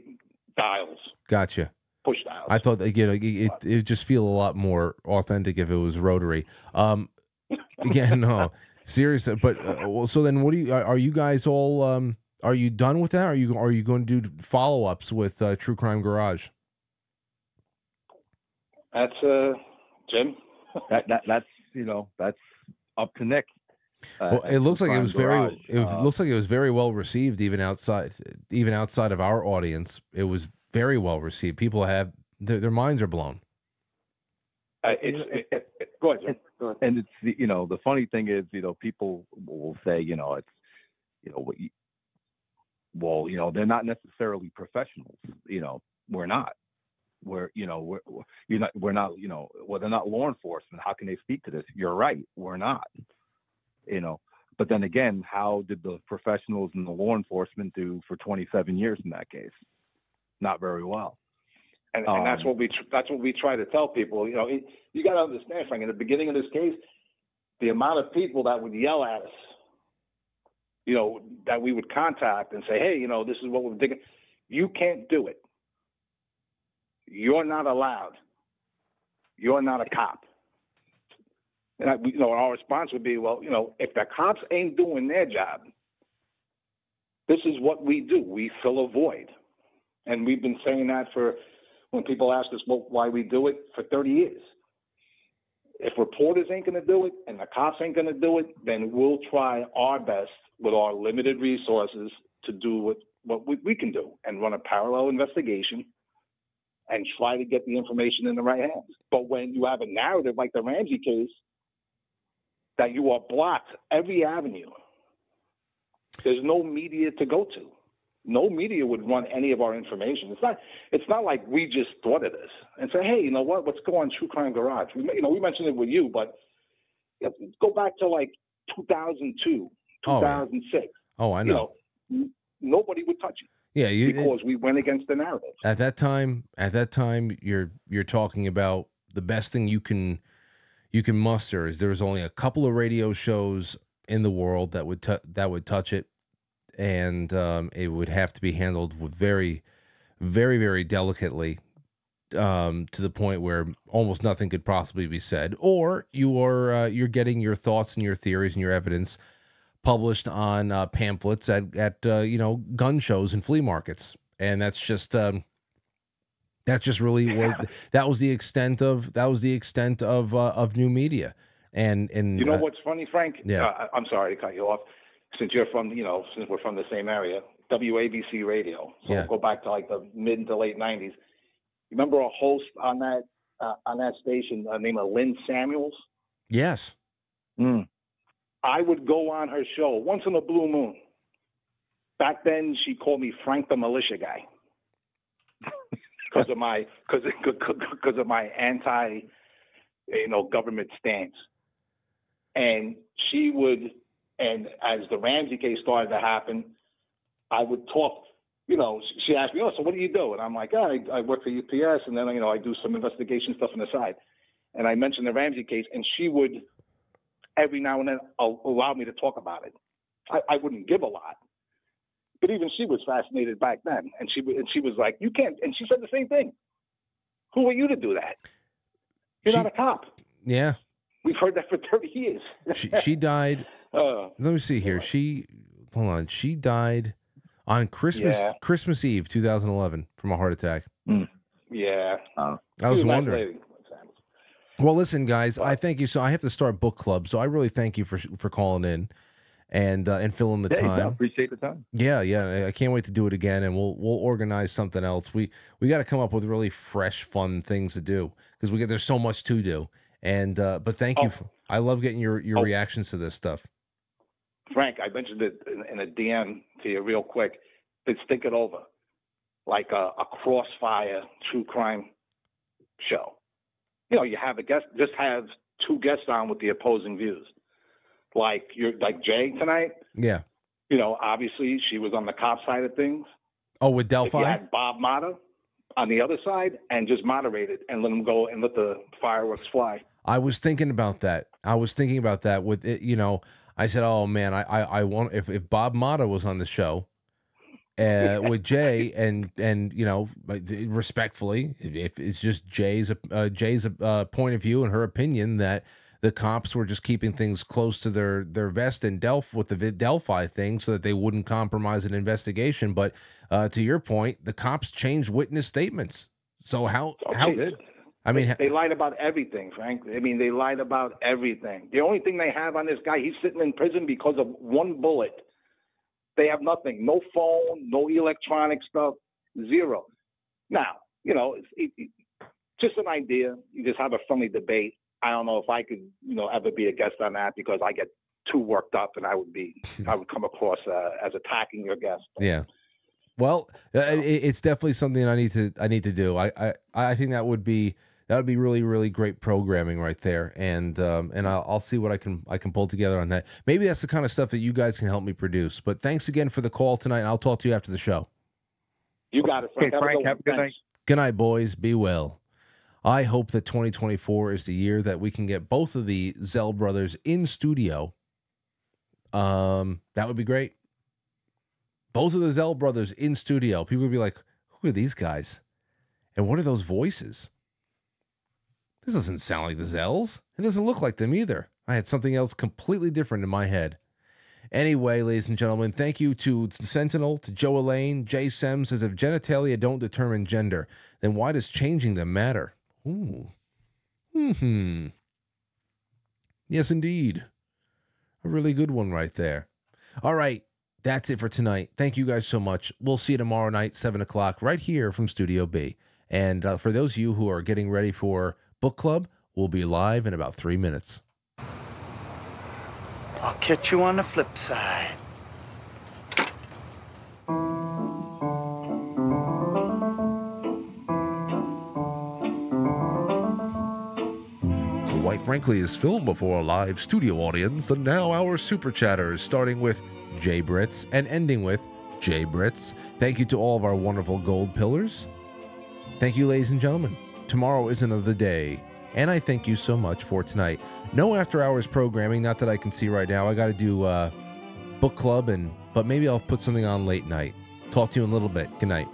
dials, Gotcha. push dials. I thought you know it it it just feel a lot more authentic if it was rotary. Um, again, no, seriously. But uh, well, so then, what do you are you guys all? Um, are you done with that? Are you are you going to do follow ups with uh, True Crime Garage? That's uh Jim. that, that that's you know that's up to Nick. uh, Well, it looks like it Crime was very. It Uh, looks like it was very well received, even outside, even outside of our audience. It was very well received. People have their, their minds are blown. Uh, it's, it, it, it, go ahead, Jim. Go ahead. and it's you know the funny thing is you know people will say you know it's you know what you, well you know they're not necessarily professionals you know we're not we're you know we're we're- you're not we're not you know well they're not law enforcement how can they speak to this you're right we're not you know but then again how did the professionals in the law enforcement do for 27 years in that case not very well and, and that's Um, what we tr- that's what we try to tell people. You know, it, you got to understand, Frank. In the beginning of this case, the amount of people that would yell at us, you know, that we would contact and say, "Hey, you know, this is what we're digging." You can't do it. You're not allowed. You're not a cop. And I, you know, our response would be, "Well, you know, if the cops ain't doing their job, this is what we do. We fill a void." And we've been saying that for when people ask us well, why we do it for 30 years. If reporters ain't going to do it and the cops ain't going to do it, then we'll try our best with our limited resources to do what, what we, we can do and run a parallel investigation and try to get the information in the right hands. But when you have a narrative like the Ramsey case, that you are blocked every avenue, there's no media to go to no media would run any of our information. It's not. It's not like we just thought of this and say, "Hey, you know what? Let's go on True Crime Garage." We, you know, we mentioned it with you, but you know, go back to like 2002, Oh, 2006. Oh, I know. You know. nobody would touch it Yeah, you, because we went against the narrative. at that time at that time you're you're talking about the best thing you can you can muster is there was only a couple of radio shows in the world that would tou that would touch it and um, it would have to be handled with very very very delicately um, to the point where almost nothing could possibly be said or you are uh, you're getting your thoughts and your theories and your evidence published on uh, pamphlets at at uh, you know gun shows and flea markets and that's just um, that's just really what that was the extent of that was the extent of uh, of new media and and You know uh, what's funny, Frank? yeah. Uh, I'm sorry to cut you off. Since you're from, you know, since we're from the same area, WABC Radio. So Yeah. go back to like the mid to late '90s. Remember a host on that uh, on that station uh, named Lynn Samuels? yes I would go on her show once in a blue moon. Back then, she called me Frank the Militia Guy because of my because because of my anti, you know, government stance. And she would, and as the Ramsey case started to happen, I would talk. You know, she asked me, "Oh, so what do you do?" And I'm like, oh, I, I work for UPS, and then you know, I do some investigation stuff on the side. And I mentioned the Ramsey case, and she would every now and then allow me to talk about it. I, I wouldn't give a lot, but even she was fascinated back then, and she and she was like, "You can't," and she said the same thing. Who are you to do that? You're not a cop. yeah We've heard that for thirty years. she, she died Uh, let me see here she hold on she died on christmas Yeah. christmas eve 2011 from a heart attack yeah. I was nice wondering. Well, listen, guys, I thank you. So I have to start book club. So I really thank you for for calling in, and uh, and fill in the Yeah, time. I appreciate the time. Yeah, yeah, I- can't wait to do it again, and we'll we'll organize something else. We we got to come up with really fresh, fun things to do because we get there's so much to do. And uh, but thank you. For, I love getting your your Oh. reactions to this stuff. Frank, I mentioned it in, in a DM to you real quick. Let's think it over, like a, a crossfire true crime show. You know, you have a guest, just have two guests on with the opposing views. Like you're like Jay tonight. Yeah. You know, obviously she was on the cop side of things. Oh, with If Delphi. had Bob Motta on the other side and just moderate it and let them go and let the fireworks fly. I was thinking about that. I was thinking about that with it. You know, I said, "Oh man, I I, I want if if Bob Motta was on the show." Uh, with Jay and and you know respectfully if it's just Jay's uh, Jay's uh, point of view and her opinion that the cops were just keeping things close to their their vest in Delph with the Delphi thing so that they wouldn't compromise an investigation but uh, to your point the cops changed witness statements so how how Okay. I mean they lied about everything, Frank. I mean, they lied about everything. The only thing they have on this guy, he's sitting in prison because of one bullet. They have nothing, no phone, no electronic stuff, zero. Now, you know, it's it, it, just an idea. You just have a friendly debate. I don't know if I could, you know, ever be a guest on that because I get too worked up and I would be, I would come across uh, as attacking your guest. Yeah. Well, uh, it's definitely something I need to I need to do. I I, I think that would be that would be really really great programming right there, and um, and I'll, I'll see what I can I can pull together on that. Maybe that's the kind of stuff that you guys can help me produce. But thanks again for the call tonight. and I'll talk to you after the show. You got it, Frank. Okay, Frank, good have a good one. Thanks. Good night, boys. Be well. I hope that 2024 is the year that we can get both of the Zell brothers in studio. Um, that would be great. Both of the Zell brothers in studio. People would be like, "Who are these guys? And what are those voices?" This doesn't sound like the Zells. It doesn't look like them either. I had something else completely different in my head. Anyway, ladies and gentlemen, thank you to Sentinel, to Joe Elaine, Jay Sem says if genitalia don't determine gender, then why does changing them matter? Ooh. Hmm. Yes, indeed. A really good one right there. All right. That's it for tonight. Thank you guys so much. We'll see you tomorrow night, 7 o'clock, right here from Studio B. And uh, for those of you who are getting ready for book club, we'll be live in about three minutes. I'll catch you on the flip side. Quite frankly, is filmed before a live studio audience, and now our super chatters, starting with Jay Brits and ending with Jay Brits. Thank you to all of our wonderful gold pillars. Thank you, ladies and gentlemen. Tomorrow is another day, and I thank you so much for tonight. No after hours programming, not that I can see right now. I got to do uh, book club, and but maybe I'll put something on late night. Talk to you in a little bit. Good night.